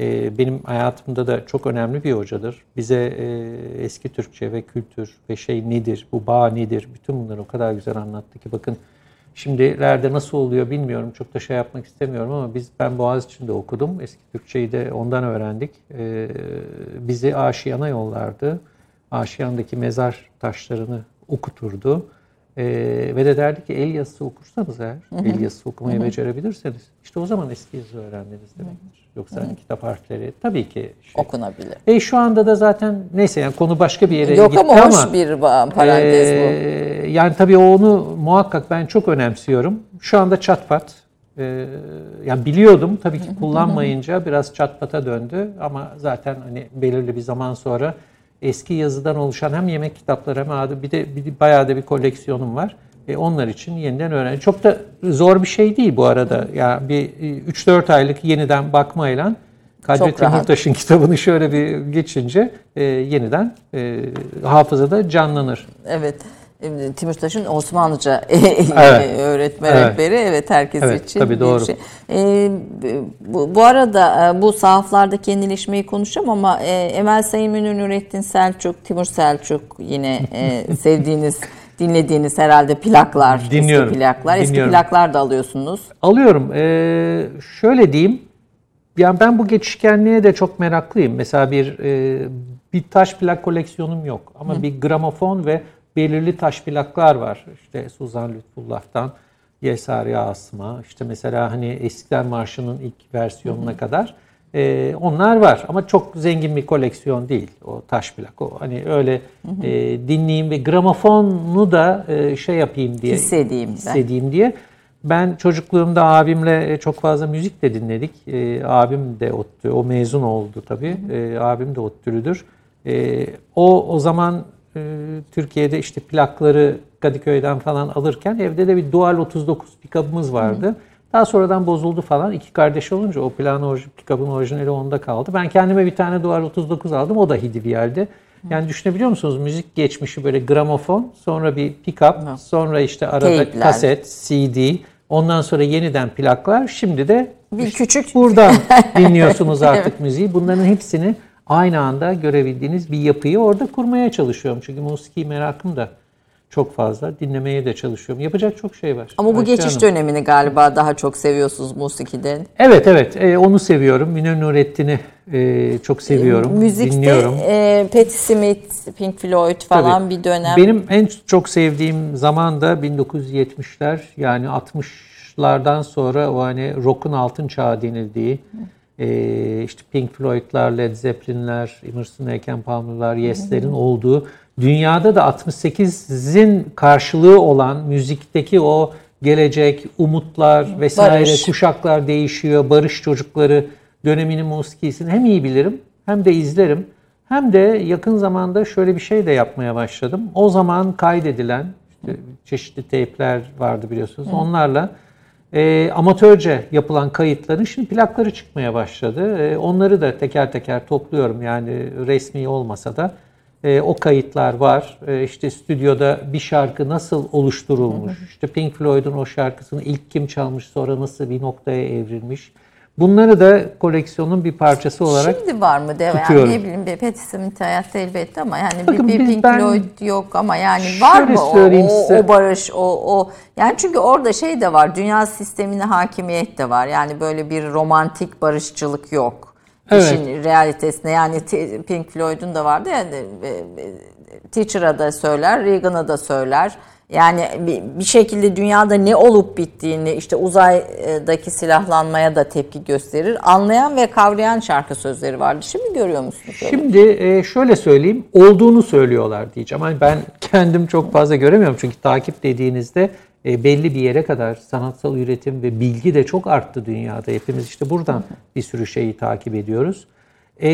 E, benim hayatımda da çok önemli bir hocadır. Bize e, eski Türkçe ve kültür ve şey nedir, bu bağ nedir, bütün bunları o kadar güzel anlattı ki bakın Şimdilerde nasıl oluyor bilmiyorum. Çok da şey yapmak istemiyorum ama biz ben Boğaziçi'nde okudum. Eski Türkçeyi de ondan öğrendik. Ee, bizi Aşiyan'a yollardı. Aşiyan'daki mezar taşlarını okuturdu. Ee, ve de derdi ki el yazısı okursanız eğer, el yazısı okumayı becerebilirseniz işte o zaman eski yazı öğrendiniz demektir. Yoksa hani kitap harfleri tabii ki şey. Okunabilir. E şu anda da zaten neyse yani konu başka bir yere Yok gitti ama hoş bir parantez bu. ee, Yani tabii onu muhakkak ben çok önemsiyorum. Şu anda çatpat. Ee, yani biliyordum tabii ki kullanmayınca biraz çatpata döndü ama zaten hani belirli bir zaman sonra eski yazıdan oluşan hem yemek kitapları hem adı bir de bir, bayağı da bir koleksiyonum var. E, onlar için yeniden öğren. Çok da zor bir şey değil bu arada. Yani bir e, 3-4 aylık yeniden bakmayla rahat. Timurtaş'ın kitabını şöyle bir geçince e, yeniden e, hafızada canlanır. Evet. E, Timurtaş'ın Osmanlıca Evet. öğretmen Evet. rehberi evet herkes Evet, için tabii bir doğru. şey. E, bu, bu arada e, bu sahaflardaki yenileşmeyi konuşacağım ama e, Emel Sayın Münir Nurettin Selçuk, Timur Selçuk yine e, sevdiğiniz dinlediğiniz herhalde plaklar, Dinliyorum, eski plaklar. Eski dinliyorum. plaklar da alıyorsunuz. Alıyorum. Ee, şöyle diyeyim. Yani ben bu geçişkenliğe de çok meraklıyım. Mesela bir e, bir taş plak koleksiyonum yok. Ama bir gramofon ve belirli taş plaklar var. İşte Suzan Lütfullah'tan Yesari Asma. İşte mesela hani eskiden Marşı'nın ilk versiyonuna kadar. e, onlar var ama çok zengin bir koleksiyon değil o taş plak. O hani öyle e, dinleyeyim ve gramofonu da e, şey yapayım diye Hissedeyim ben. hissedeyim diye. Ben çocukluğumda abimle çok fazla müzik de dinledik. E, abim de ODTÜ, o mezun oldu tabii. E, abim de ODTÜ'lüdür. E, o o zaman e, Türkiye'de işte plakları Kadıköy'den falan alırken evde de bir Dual 39 pikabımız vardı. Daha sonradan bozuldu falan. İki kardeş olunca o plan pikabın orijinali onda kaldı. Ben kendime bir tane Dual 39 aldım. O da Hidiviyel'di. Yani düşünebiliyor musunuz? Müzik geçmişi böyle gramofon, sonra bir pick-up, sonra işte arada Teypler. kaset, CD, ondan sonra yeniden plaklar. Şimdi de Bir işte küçük- buradan dinliyorsunuz artık müziği. Bunların hepsini aynı anda görebildiğiniz bir yapıyı orada kurmaya çalışıyorum. Çünkü musiki merakım da çok fazla. Dinlemeye de çalışıyorum. Yapacak çok şey var. Ama bu Ayşe geçiş Hanım. dönemini galiba daha çok seviyorsunuz musikiden. Evet evet e, onu seviyorum. Münir Nurettin'i e, çok seviyorum. Müzikte dinliyorum. e, Patti Smith, Pink Floyd falan Tabii. bir dönem. Benim en çok sevdiğim zaman da 1970'ler yani 60'lardan sonra o hani rock'un altın çağı denildiği e, işte Pink Floyd'lar, Led Zeppelin'ler, Emerson Lake Palmer'lar, Yes'lerin olduğu dünyada da 68'in karşılığı olan müzikteki o gelecek, umutlar vesaire Barış. kuşaklar değişiyor. Barış çocukları döneminin musikisini hem iyi bilirim hem de izlerim. hem de yakın zamanda şöyle bir şey de yapmaya başladım. O zaman kaydedilen işte çeşitli teypler vardı biliyorsunuz. Onlarla e, amatörce yapılan kayıtların şimdi plakları çıkmaya başladı. E, onları da teker teker topluyorum yani resmi olmasa da. E, o kayıtlar var. E, işte stüdyoda bir şarkı nasıl oluşturulmuş, işte Pink Floyd'un o şarkısını ilk kim çalmış, sonra nasıl bir noktaya evrilmiş. Bunları da koleksiyonun bir parçası olarak Şimdi var mı deve? Yani tutuyorum. ne bileyim bir Patti Smith hayatta elbette ama yani Bakın bir, bir biz- Pink ben- Floyd yok ama yani var Şöyle mı o, söyleyeyim o, size. o barış o o yani çünkü orada şey de var dünya sistemine hakimiyet de var yani böyle bir romantik barışçılık yok. Evet. İşin realitesine yani T- Pink Floyd'un da vardı yani e, e, Teacher'a da söyler, Reagan'a da söyler. Yani bir, şekilde dünyada ne olup bittiğini işte uzaydaki silahlanmaya da tepki gösterir. Anlayan ve kavrayan şarkı sözleri vardı. Şimdi görüyor musunuz? Şimdi e, şöyle söyleyeyim, olduğunu söylüyorlar diyeceğim. Ama ben kendim çok fazla göremiyorum çünkü takip dediğinizde e, belli bir yere kadar sanatsal üretim ve bilgi de çok arttı dünyada. Hepimiz işte buradan bir sürü şeyi takip ediyoruz. E,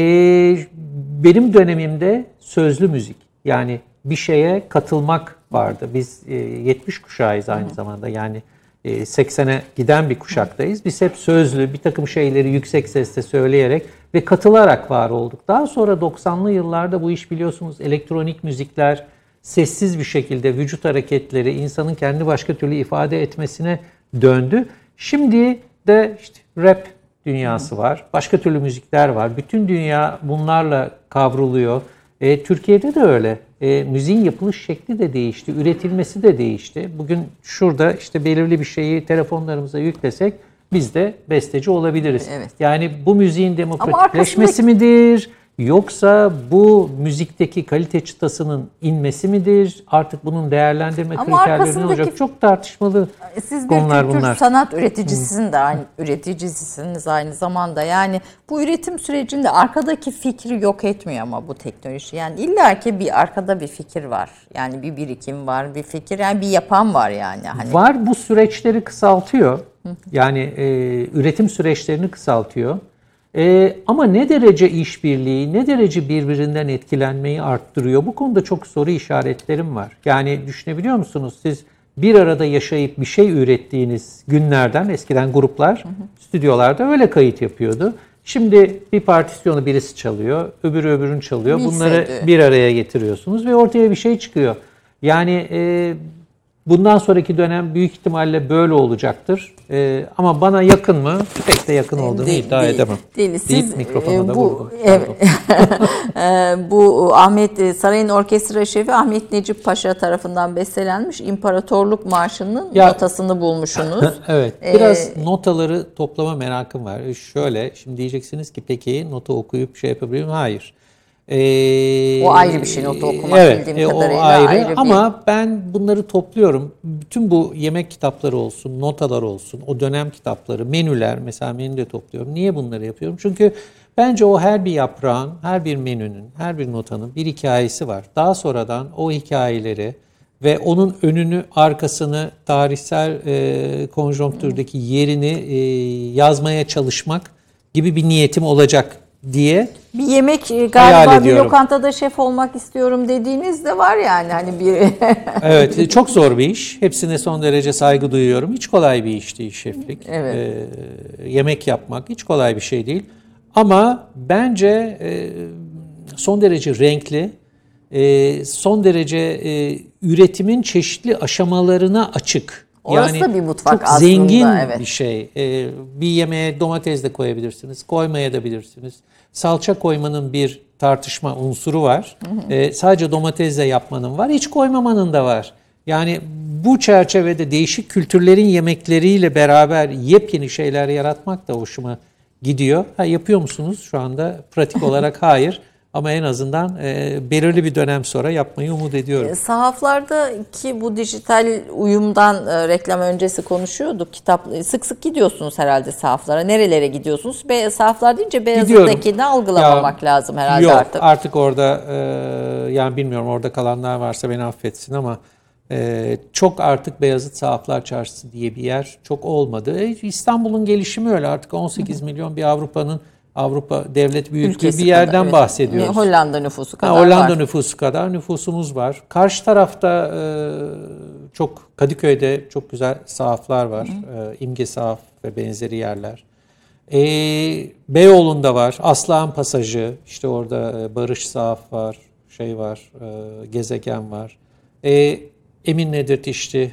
benim dönemimde sözlü müzik yani bir şeye katılmak vardı. Biz e, 70 kuşağıyız aynı zamanda yani e, 80'e giden bir kuşaktayız. Biz hep sözlü bir takım şeyleri yüksek sesle söyleyerek ve katılarak var olduk. Daha sonra 90'lı yıllarda bu iş biliyorsunuz elektronik müzikler sessiz bir şekilde vücut hareketleri insanın kendi başka türlü ifade etmesine döndü. Şimdi de işte rap dünyası var. Başka türlü müzikler var. Bütün dünya bunlarla kavruluyor. E, Türkiye'de de öyle. E, müziğin yapılış şekli de değişti. Üretilmesi de değişti. Bugün şurada işte belirli bir şeyi telefonlarımıza yüklesek biz de besteci olabiliriz. Evet. Yani bu müziğin demokratikleşmesi arkasındaki- midir? Yoksa bu müzikteki kalite çıtasının inmesi midir? Artık bunun değerlendirme Ama kriterleri ne olacak? Çok tartışmalı Siz bir konular kültür bunlar. sanat üreticisiniz de aynı üreticisiniz aynı zamanda. Yani bu üretim sürecinde arkadaki fikri yok etmiyor ama bu teknoloji. Yani illaki bir arkada bir fikir var. Yani bir birikim var, bir fikir, yani bir yapan var yani. Hani Var bu süreçleri kısaltıyor. Yani e, üretim süreçlerini kısaltıyor. E, ama ne derece işbirliği, ne derece birbirinden etkilenmeyi arttırıyor? Bu konuda çok soru işaretlerim var. Yani düşünebiliyor musunuz? Siz bir arada yaşayıp bir şey ürettiğiniz günlerden eskiden gruplar stüdyolarda öyle kayıt yapıyordu. Şimdi bir partisyonu birisi çalıyor, öbürü öbürünü çalıyor. Bunları bir araya getiriyorsunuz ve ortaya bir şey çıkıyor. Yani e, bundan sonraki dönem büyük ihtimalle böyle olacaktır. E, ama bana yakın mı? Pek de yakın olduğunu Değil- iddia değil- edemem. Değil. Deyip Siz mikrofona e, da bu vurdum. evet, E, bu Ahmet e, Sarayın Orkestra Şefi Ahmet Necip Paşa tarafından bestelenmiş İmparatorluk Marşı'nın Ya- notasını bulmuşsunuz. evet. Ee, Biraz notaları toplama merakım var. E, Şöyle, şimdi diyeceksiniz ki peki nota okuyup şey yapabilir miyim? Hayır. Ee, O ayrı bir şey, nota okumak evet, bildiğim e, o kadarıyla ayrı. ayrı bir- Ama ben bunları topluyorum. Bütün bu yemek kitapları olsun, notalar olsun, o dönem kitapları, menüler mesela menü de topluyorum. Niye bunları yapıyorum? Çünkü bence o her bir yaprağın, her bir menünün, her bir notanın bir hikayesi var. Daha sonradan o hikayeleri ve onun önünü, arkasını, tarihsel e, konjonktürdeki yerini e, yazmaya çalışmak gibi bir niyetim olacak diye Bir yemek e, galiba bir lokantada şef olmak istiyorum dediğiniz de var yani hani bir Evet, e, çok zor bir iş. Hepsine son derece saygı duyuyorum. Hiç kolay bir iş değil şeflik. Evet. Ee, yemek yapmak hiç kolay bir şey değil. Ama bence e, son derece renkli, e, son derece e, üretimin çeşitli aşamalarına açık. Orası da bir mutfak çok aslında, zengin evet. bir şey. E, bir yemeğe domates de koyabilirsiniz, koymaya da bilirsiniz. Salça koymanın bir tartışma unsuru var. E, sadece domatesle yapmanın var, hiç koymamanın da var. Yani bu çerçevede değişik kültürlerin yemekleriyle beraber yepyeni şeyler yaratmak da hoşuma gidiyor. Ha, yapıyor musunuz şu anda? Pratik olarak hayır. Ama en azından e, belirli bir dönem sonra yapmayı umut ediyorum. Sahaflardaki bu dijital uyumdan e, reklam öncesi konuşuyorduk. Kitap sık sık gidiyorsunuz herhalde sahaflara. Nerelere gidiyorsunuz? Be, sahaflar deyince Beyazıt'takini algılamamak Ya, lazım herhalde yok, artık. artık orada e, yani bilmiyorum orada kalanlar varsa beni affetsin ama e, çok artık Beyazıt Sahaflar Çarşısı diye bir yer çok olmadı. E, İstanbul'un gelişimi öyle artık 18 milyon bir Avrupa'nın Avrupa devlet büyüklüğü Ülkesi bir yerden kadar, evet. bahsediyoruz. Hollanda nüfusu Ha, kadar Hollanda var. nüfusu kadar nüfusumuz var. Karşı tarafta e, çok Kadıköy'de çok güzel sahaflar var. E, İmge Sahaf ve benzeri yerler. E, Beyoğlu'nda var. Aslan Pasajı. işte orada e, Barış Sahaf var. Şey var. e, Gezegen var. E, Emin Nedret İşti.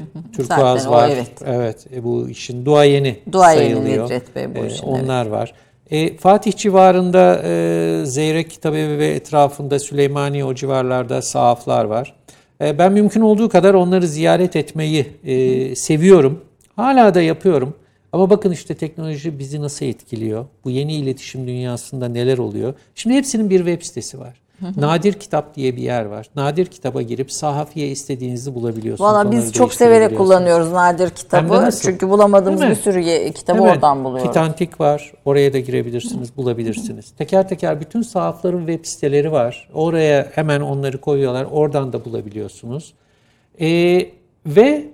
O, var. evet. Evet. e, bu işin duayeni Duayeni sayılıyor. Nedret Bey bu E, işin, onlar var. E, Fatih civarında e, Zeyrek Kitabevi ve etrafında Süleymaniye o civarlarda sahaflar var. E, ben mümkün olduğu kadar onları ziyaret etmeyi e, seviyorum. Hala da yapıyorum. Ama bakın işte teknoloji bizi nasıl etkiliyor? Bu yeni iletişim dünyasında neler oluyor? Şimdi hepsinin bir web sitesi var. Nadir Kitap diye bir yer var. Nadir Kitap'a girip sahafiye istediğinizi bulabiliyorsunuz. Valla biz çok severek kullanıyoruz nadir kitabı. Çünkü bulamadığımız bir sürü kitabı Hemen oradan buluyoruz. Kitantik var. Oraya da girebilirsiniz, bulabilirsiniz. Teker teker bütün sahafların web siteleri var. Oraya hemen onları koyuyorlar. Oradan da bulabiliyorsunuz. Ee, ve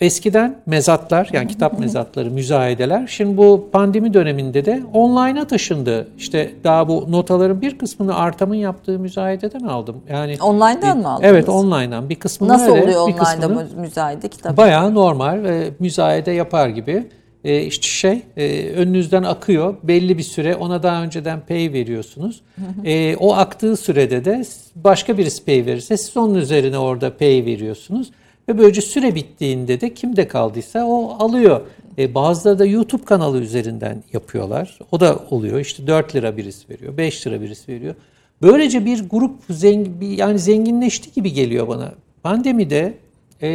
eskiden mezatlar yani kitap mezatları, müzayedeler şimdi bu pandemi döneminde de online'a taşındı. İşte daha bu notaların bir kısmını Artam'ın yaptığı müzayededen aldım. Yani Online'dan bir- mı aldınız? Evet, online'dan. Bir kısmını Nasıl öyle, oluyor bir online'da kısmını- mü- müzayede kitap? Bayağı normal e, müzayede yapar gibi. E, işte şey e, önünüzden akıyor belli bir süre ona daha önceden pay veriyorsunuz. E, o aktığı sürede de başka birisi pay verirse siz onun üzerine orada pay veriyorsunuz. Ve böylece süre bittiğinde de kimde kaldıysa o alıyor. E, bazıları da YouTube kanalı üzerinden yapıyorlar. O da oluyor. İşte 4 lira birisi veriyor, 5 lira birisi veriyor. Böylece bir grup zengin, yani zenginleşti gibi geliyor bana. Pandemide e,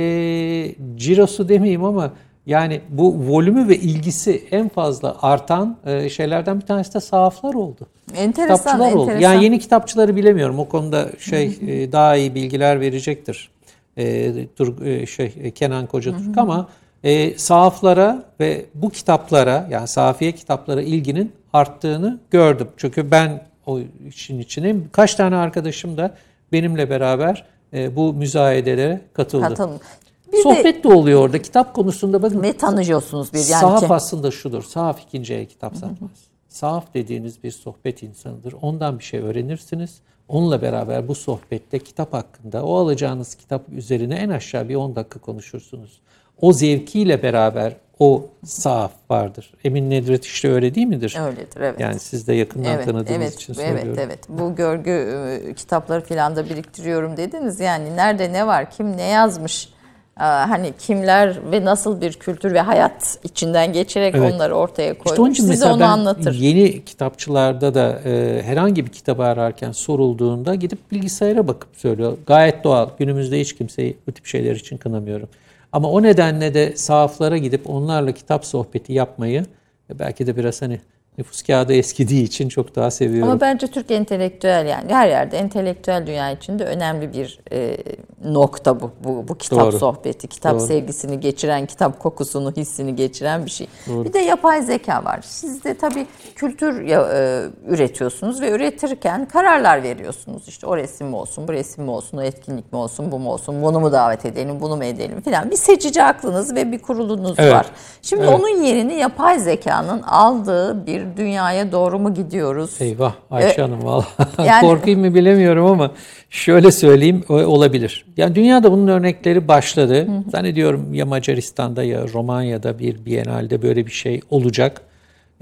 cirosu demeyeyim ama yani bu volümü ve ilgisi en fazla artan e, şeylerden bir tanesi de sahaflar oldu. Enteresan, kitapçılar oldu. enteresan. Yani yeni kitapçıları bilemiyorum. O konuda şey e, daha iyi bilgiler verecektir. E, Tur, e, şey e, Kenan Kocatürk ama e, sahaflara ve bu kitaplara yani sahafiye kitaplara ilginin arttığını gördüm. Çünkü ben o işin içindeyim. Kaç tane arkadaşım da benimle beraber e, bu müzayedelere katıldı. Katılın. Bir de Sohbet de oluyor orada. Kitap konusunda bakın. ne tanıyorsunuz bir yani Sahaf ki? aslında şudur. Sahaf ikinci el kitap satmaz. Sahaf dediğiniz bir sohbet insanıdır. Ondan bir şey öğrenirsiniz. Onunla beraber bu sohbette kitap hakkında, o alacağınız kitap üzerine en aşağı bir 10 dakika konuşursunuz. O zevkiyle beraber o sahaf vardır. Emin Nedret işte öyle değil midir? Öyledir evet. Yani siz de yakından Evet, tanıdığınız evet, için evet, söylüyorum. evet. Bu görgü e, kitapları filan da biriktiriyorum dediniz. Yani nerede ne var, kim ne yazmış, hani kimler ve nasıl bir kültür ve hayat içinden geçerek Evet. onları ortaya koymuş. İşte onun için Size onu anlatır. yeni kitapçılarda da e, herhangi bir kitabı ararken sorulduğunda gidip bilgisayara bakıp söylüyor. Gayet doğal. Günümüzde hiç kimseyi bu tip şeyler için kınamıyorum. Ama o nedenle de sahaflara gidip onlarla kitap sohbeti yapmayı e, belki de biraz hani nüfus kağıdı eskidiği için çok daha seviyorum. Ama bence Türk entelektüel yani her yerde entelektüel dünya içinde önemli bir e, nokta bu. Bu, bu kitap Doğru. sohbeti, kitap Doğru. sevgisini geçiren, kitap kokusunu, hissini geçiren bir şey. Bir de yapay zeka var. Siz de tabii kültür ya- e, üretiyorsunuz ve üretirken kararlar veriyorsunuz. İşte o resim mi olsun, bu resim mi olsun, o etkinlik mi olsun, bu mu olsun, bunu mu davet edelim, bunu mu edelim filan. Bir seçici aklınız ve bir kurulunuz Evet. var. Şimdi Evet. onun yerini yapay zekanın aldığı bir dünyaya doğru mu gidiyoruz? Eyvah Ayşe Hanım valla yani- korkayım mı bilemiyorum ama şöyle söyleyeyim olabilir. Yani dünyada bunun örnekleri başladı. Zannediyorum ya Macaristan'da ya Romanya'da bir Biennale'de böyle bir şey olacak.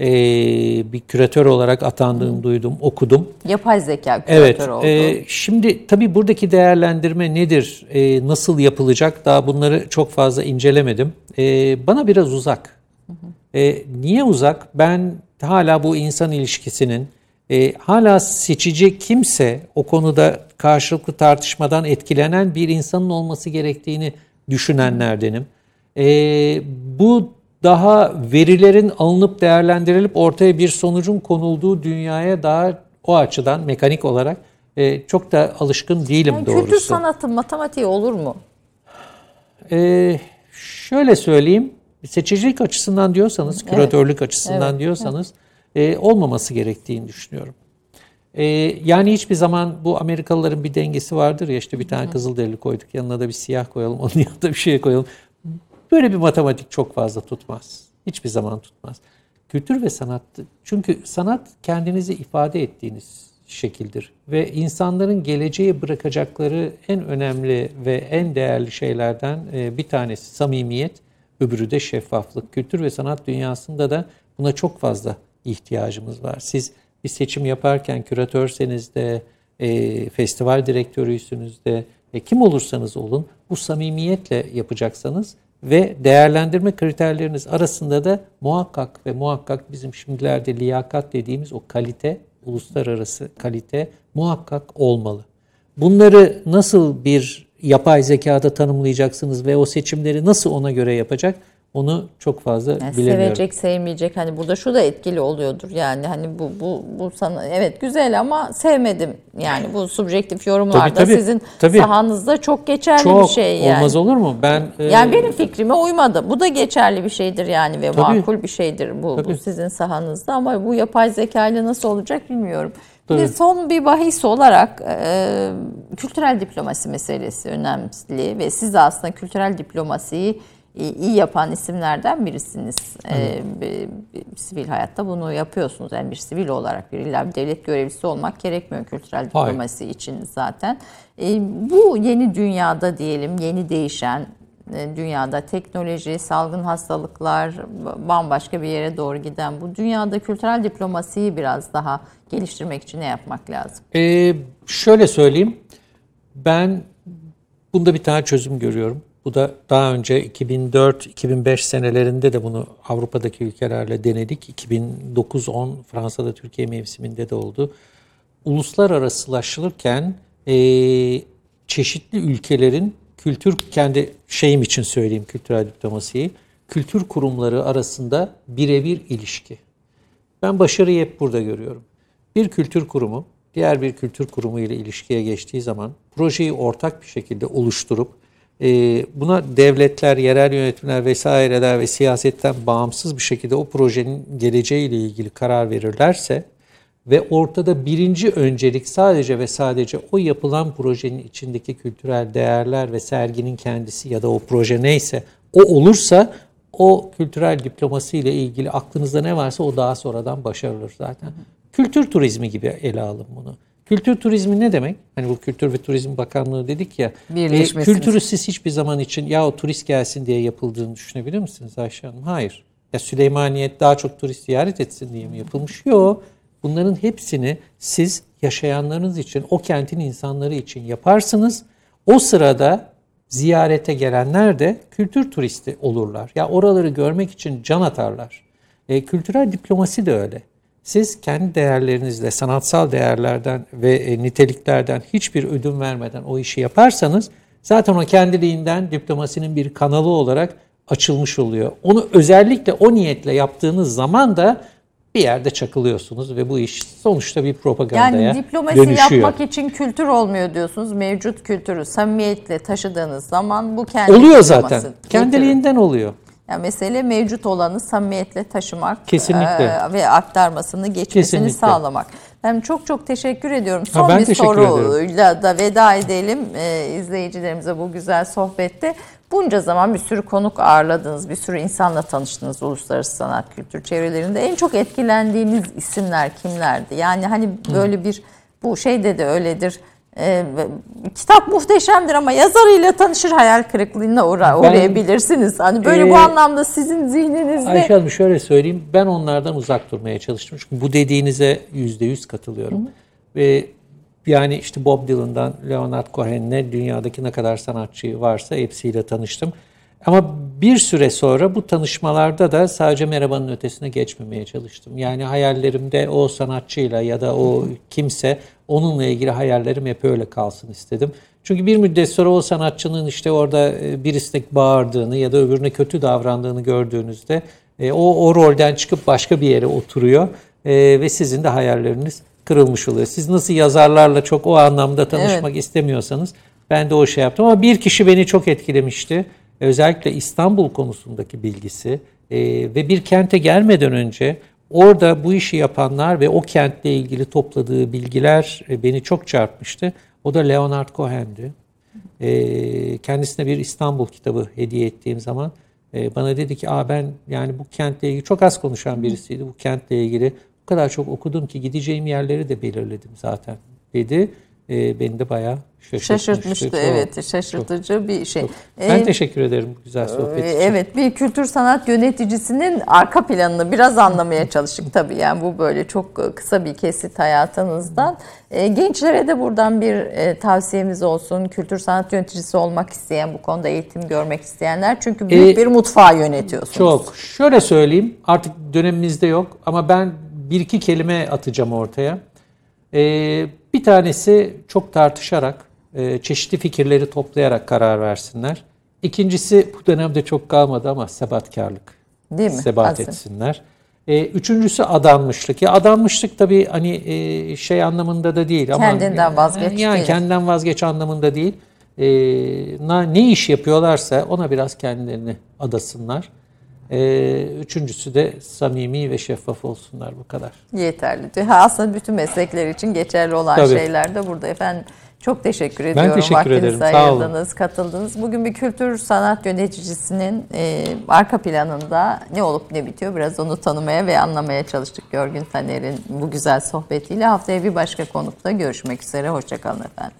Ee, bir küratör olarak atandığını duydum, okudum. Yapay zeka Evet. küratör oldu. e, şimdi tabii buradaki değerlendirme nedir? E, nasıl yapılacak? Daha bunları çok fazla incelemedim. E, bana biraz uzak. E, niye uzak? Ben hala bu insan ilişkisinin e, hala seçici kimse o konuda karşılıklı tartışmadan etkilenen bir insanın olması gerektiğini düşünenlerdenim. E, bu daha verilerin alınıp değerlendirilip ortaya bir sonucun konulduğu dünyaya daha o açıdan mekanik olarak e, çok da alışkın değilim Yani doğrusu. kültür sanatı, matematiği olur mu? Ee, şöyle söyleyeyim, seçicilik açısından diyorsanız, küratörlük açısından diyorsanız e, olmaması gerektiğini düşünüyorum. E, yani hiçbir zaman bu Amerikalıların bir dengesi vardır ya işte bir tane kızılderili koyduk yanına da bir siyah koyalım onun yanına da bir şey koyalım. Böyle bir matematik çok fazla tutmaz. Hiçbir zaman tutmaz. Kültür ve sanat çünkü sanat kendinizi ifade ettiğiniz şekildir ve insanların geleceğe bırakacakları en önemli ve en değerli şeylerden e, bir tanesi samimiyet, öbürü de şeffaflık. Kültür ve sanat dünyasında da buna çok fazla ihtiyacımız var. Siz bir seçim yaparken küratörseniz de, e, festival direktörüysünüz de, e, kim olursanız olun bu samimiyetle yapacaksanız ve değerlendirme kriterleriniz arasında da muhakkak ve muhakkak bizim şimdilerde liyakat dediğimiz o kalite, uluslararası kalite muhakkak olmalı. Bunları nasıl bir yapay zekada tanımlayacaksınız ve o seçimleri nasıl ona göre yapacak onu çok fazla Yani bilemiyorum. sevecek, sevmeyecek. Hani burada şu da etkili oluyordur. Yani hani bu bu bu sana evet güzel ama sevmedim. Yani bu subjektif yorumlarda Tabii, tabii, sizin tabii. sahanızda çok geçerli Çok bir şey yani. olmaz olur mu? Ben e, Yani benim fikrime uymadı. Bu da geçerli bir şeydir yani ve Tabii. makul bir şeydir bu, bu Tabii. sizin sahanızda ama bu yapay zeka ile nasıl olacak bilmiyorum. Bir Tabii. son bir bahis olarak e, kültürel diplomasi meselesi önemli ve siz de aslında kültürel diplomasiyi iyi iyi yapan isimlerden birisiniz. E, bir- bir sivil hayatta bunu yapıyorsunuz. Yani bir sivil olarak bir illa bir devlet görevlisi olmak gerekmiyor kültürel Hayır. diplomasi için zaten. E, bu yeni dünyada diyelim yeni değişen e, dünyada teknoloji, salgın hastalıklar bambaşka bir yere doğru giden bu dünyada kültürel diplomasiyi biraz daha geliştirmek için ne yapmak lazım? Ee, şöyle söyleyeyim. Ben bunda bir tane çözüm görüyorum. Bu da daha önce 2004-2005 senelerinde de bunu Avrupa'daki ülkelerle denedik. 2009-10 Fransa'da Türkiye mevsiminde de oldu. Uluslararasılaşılırken e, çeşitli ülkelerin kültür kendi şeyim için söyleyeyim kültürel diplomasiyi. Kültür kurumları arasında birebir ilişki. Ben başarıyı hep burada görüyorum. Bir kültür kurumu diğer bir kültür kurumu ile ilişkiye geçtiği zaman projeyi ortak bir şekilde oluşturup e, buna devletler, yerel yönetimler vesaireler ve siyasetten bağımsız bir şekilde o projenin geleceğiyle ilgili karar verirlerse ve ortada birinci öncelik sadece ve sadece o yapılan projenin içindeki kültürel değerler ve serginin kendisi ya da o proje neyse o olursa o kültürel diplomasi ile ilgili aklınızda ne varsa o daha sonradan başarılır zaten. Kültür turizmi gibi ele alın bunu. Kültür turizmi ne demek? Hani bu Kültür ve Turizm Bakanlığı dedik ya. E, kültürü siz hiçbir zaman için ya o turist gelsin diye yapıldığını düşünebilir misiniz Ayşe Hanım? Hayır. Ya Süleymaniye daha çok turist ziyaret etsin diye mi yapılmış? Yok. Bunların hepsini siz yaşayanlarınız için, o kentin insanları için yaparsınız. O sırada ziyarete gelenler de kültür turisti olurlar. Ya oraları görmek için can atarlar. E, kültürel diplomasi de öyle. Siz kendi değerlerinizle, sanatsal değerlerden ve e, niteliklerden hiçbir ödün vermeden o işi yaparsanız zaten o kendiliğinden diplomasinin bir kanalı olarak açılmış oluyor. Onu özellikle o niyetle yaptığınız zaman da bir yerde çakılıyorsunuz ve bu iş sonuçta bir propagandaya Yani diplomasi dönüşüyor. yapmak için kültür olmuyor diyorsunuz. Mevcut kültürü samimiyetle taşıdığınız zaman bu kendi Oluyor zaten. getirir. Kendiliğinden oluyor. Yani mesele mevcut olanı samimiyetle taşımak Kesinlikle. e, ve aktarmasını, geçmesini Kesinlikle. sağlamak. Ben çok çok teşekkür ediyorum. Ha, Son ben bir soruyla da veda edelim e, izleyicilerimize bu güzel sohbette. Bunca zaman bir sürü konuk ağırladınız, bir sürü insanla tanıştınız uluslararası sanat kültür çevrelerinde. En çok etkilendiğiniz isimler kimlerdi? Yani hani böyle bir bu şeyde de öyledir. E, kitap muhteşemdir ama yazarıyla tanışır hayal kırıklığına uğra, uğrayabilirsiniz. Hani böyle bu Ee, anlamda sizin zihninizde Ayşe Hanım şöyle söyleyeyim. Ben onlardan uzak durmaya çalıştım. Çünkü bu dediğinize yüzde yüz katılıyorum. Ve yani işte Bob Dylan'dan Leonard Cohen'le dünyadaki ne kadar sanatçı varsa hepsiyle tanıştım. Ama bir süre sonra bu tanışmalarda da sadece merhabanın ötesine geçmemeye çalıştım. Yani hayallerimde o sanatçıyla ya da o kimse onunla ilgili hayallerim hep öyle kalsın istedim. Çünkü bir müddet sonra o sanatçının işte orada e, birisine bağırdığını ya da öbürüne kötü davrandığını gördüğünüzde e, o, o rolden çıkıp başka bir yere oturuyor e, ve sizin de hayalleriniz kırılmış oluyor. Siz nasıl yazarlarla çok o anlamda tanışmak istemiyorsanız ben de o şey yaptım ama bir kişi beni çok etkilemişti. Özellikle İstanbul konusundaki bilgisi e, ve bir kente gelmeden önce orada bu işi yapanlar ve o kentle ilgili topladığı bilgiler e, beni çok çarpmıştı. O da Leonard Cohen'di. E, kendisine bir İstanbul kitabı hediye ettiğim zaman E, bana dedi ki Aa, ben yani bu kentle ilgili çok az konuşan birisiydi. Bu kentle ilgili kadar çok okudum ki gideceğim yerleri de belirledim zaten dedi. E, beni de bayağı şaşırtmıştı. Şaşırtmıştı Çok, evet şaşırtıcı bir şey. Ben Ee, teşekkür ederim bu güzel sohbet için. Evet bir kültür sanat yöneticisinin arka planını biraz anlamaya çalıştık tabii yani bu böyle çok kısa bir kesit hayatınızdan. Ee, gençlere de buradan bir e, tavsiyemiz olsun. Kültür sanat yöneticisi olmak isteyen bu konuda eğitim görmek isteyenler çünkü büyük Ee, bir mutfağı yönetiyorsunuz. Çok. Şöyle söyleyeyim artık dönemimizde yok ama ben bir iki kelime atacağım ortaya. Ee, bir tanesi çok tartışarak, e, çeşitli fikirleri toplayarak karar versinler. İkincisi bu dönemde çok kalmadı ama sebatkarlık. Değil mi? Sebat Azim. etsinler. Ee, üçüncüsü adanmışlık. Ya adanmışlık tabii hani e, şey anlamında da değil. ama Kendinden vazgeç Yani değil. kendinden vazgeç anlamında değil. Na- ne iş yapıyorlarsa ona biraz kendilerini adasınlar. Ee, üçüncüsü de samimi ve şeffaf olsunlar bu kadar. Yeterli. Ha, aslında bütün meslekler için geçerli olan Tabii. şeyler de burada efendim. Çok teşekkür ediyorum. teşekkür Vaktinizi ederim. Sağ olun. ayırdınız, katıldınız. Bugün bir kültür sanat yöneticisinin e, arka planında ne olup ne bitiyor biraz onu tanımaya ve anlamaya çalıştık. Görgün Taner'in bu güzel sohbetiyle haftaya bir başka konukta görüşmek üzere. Hoşçakalın efendim.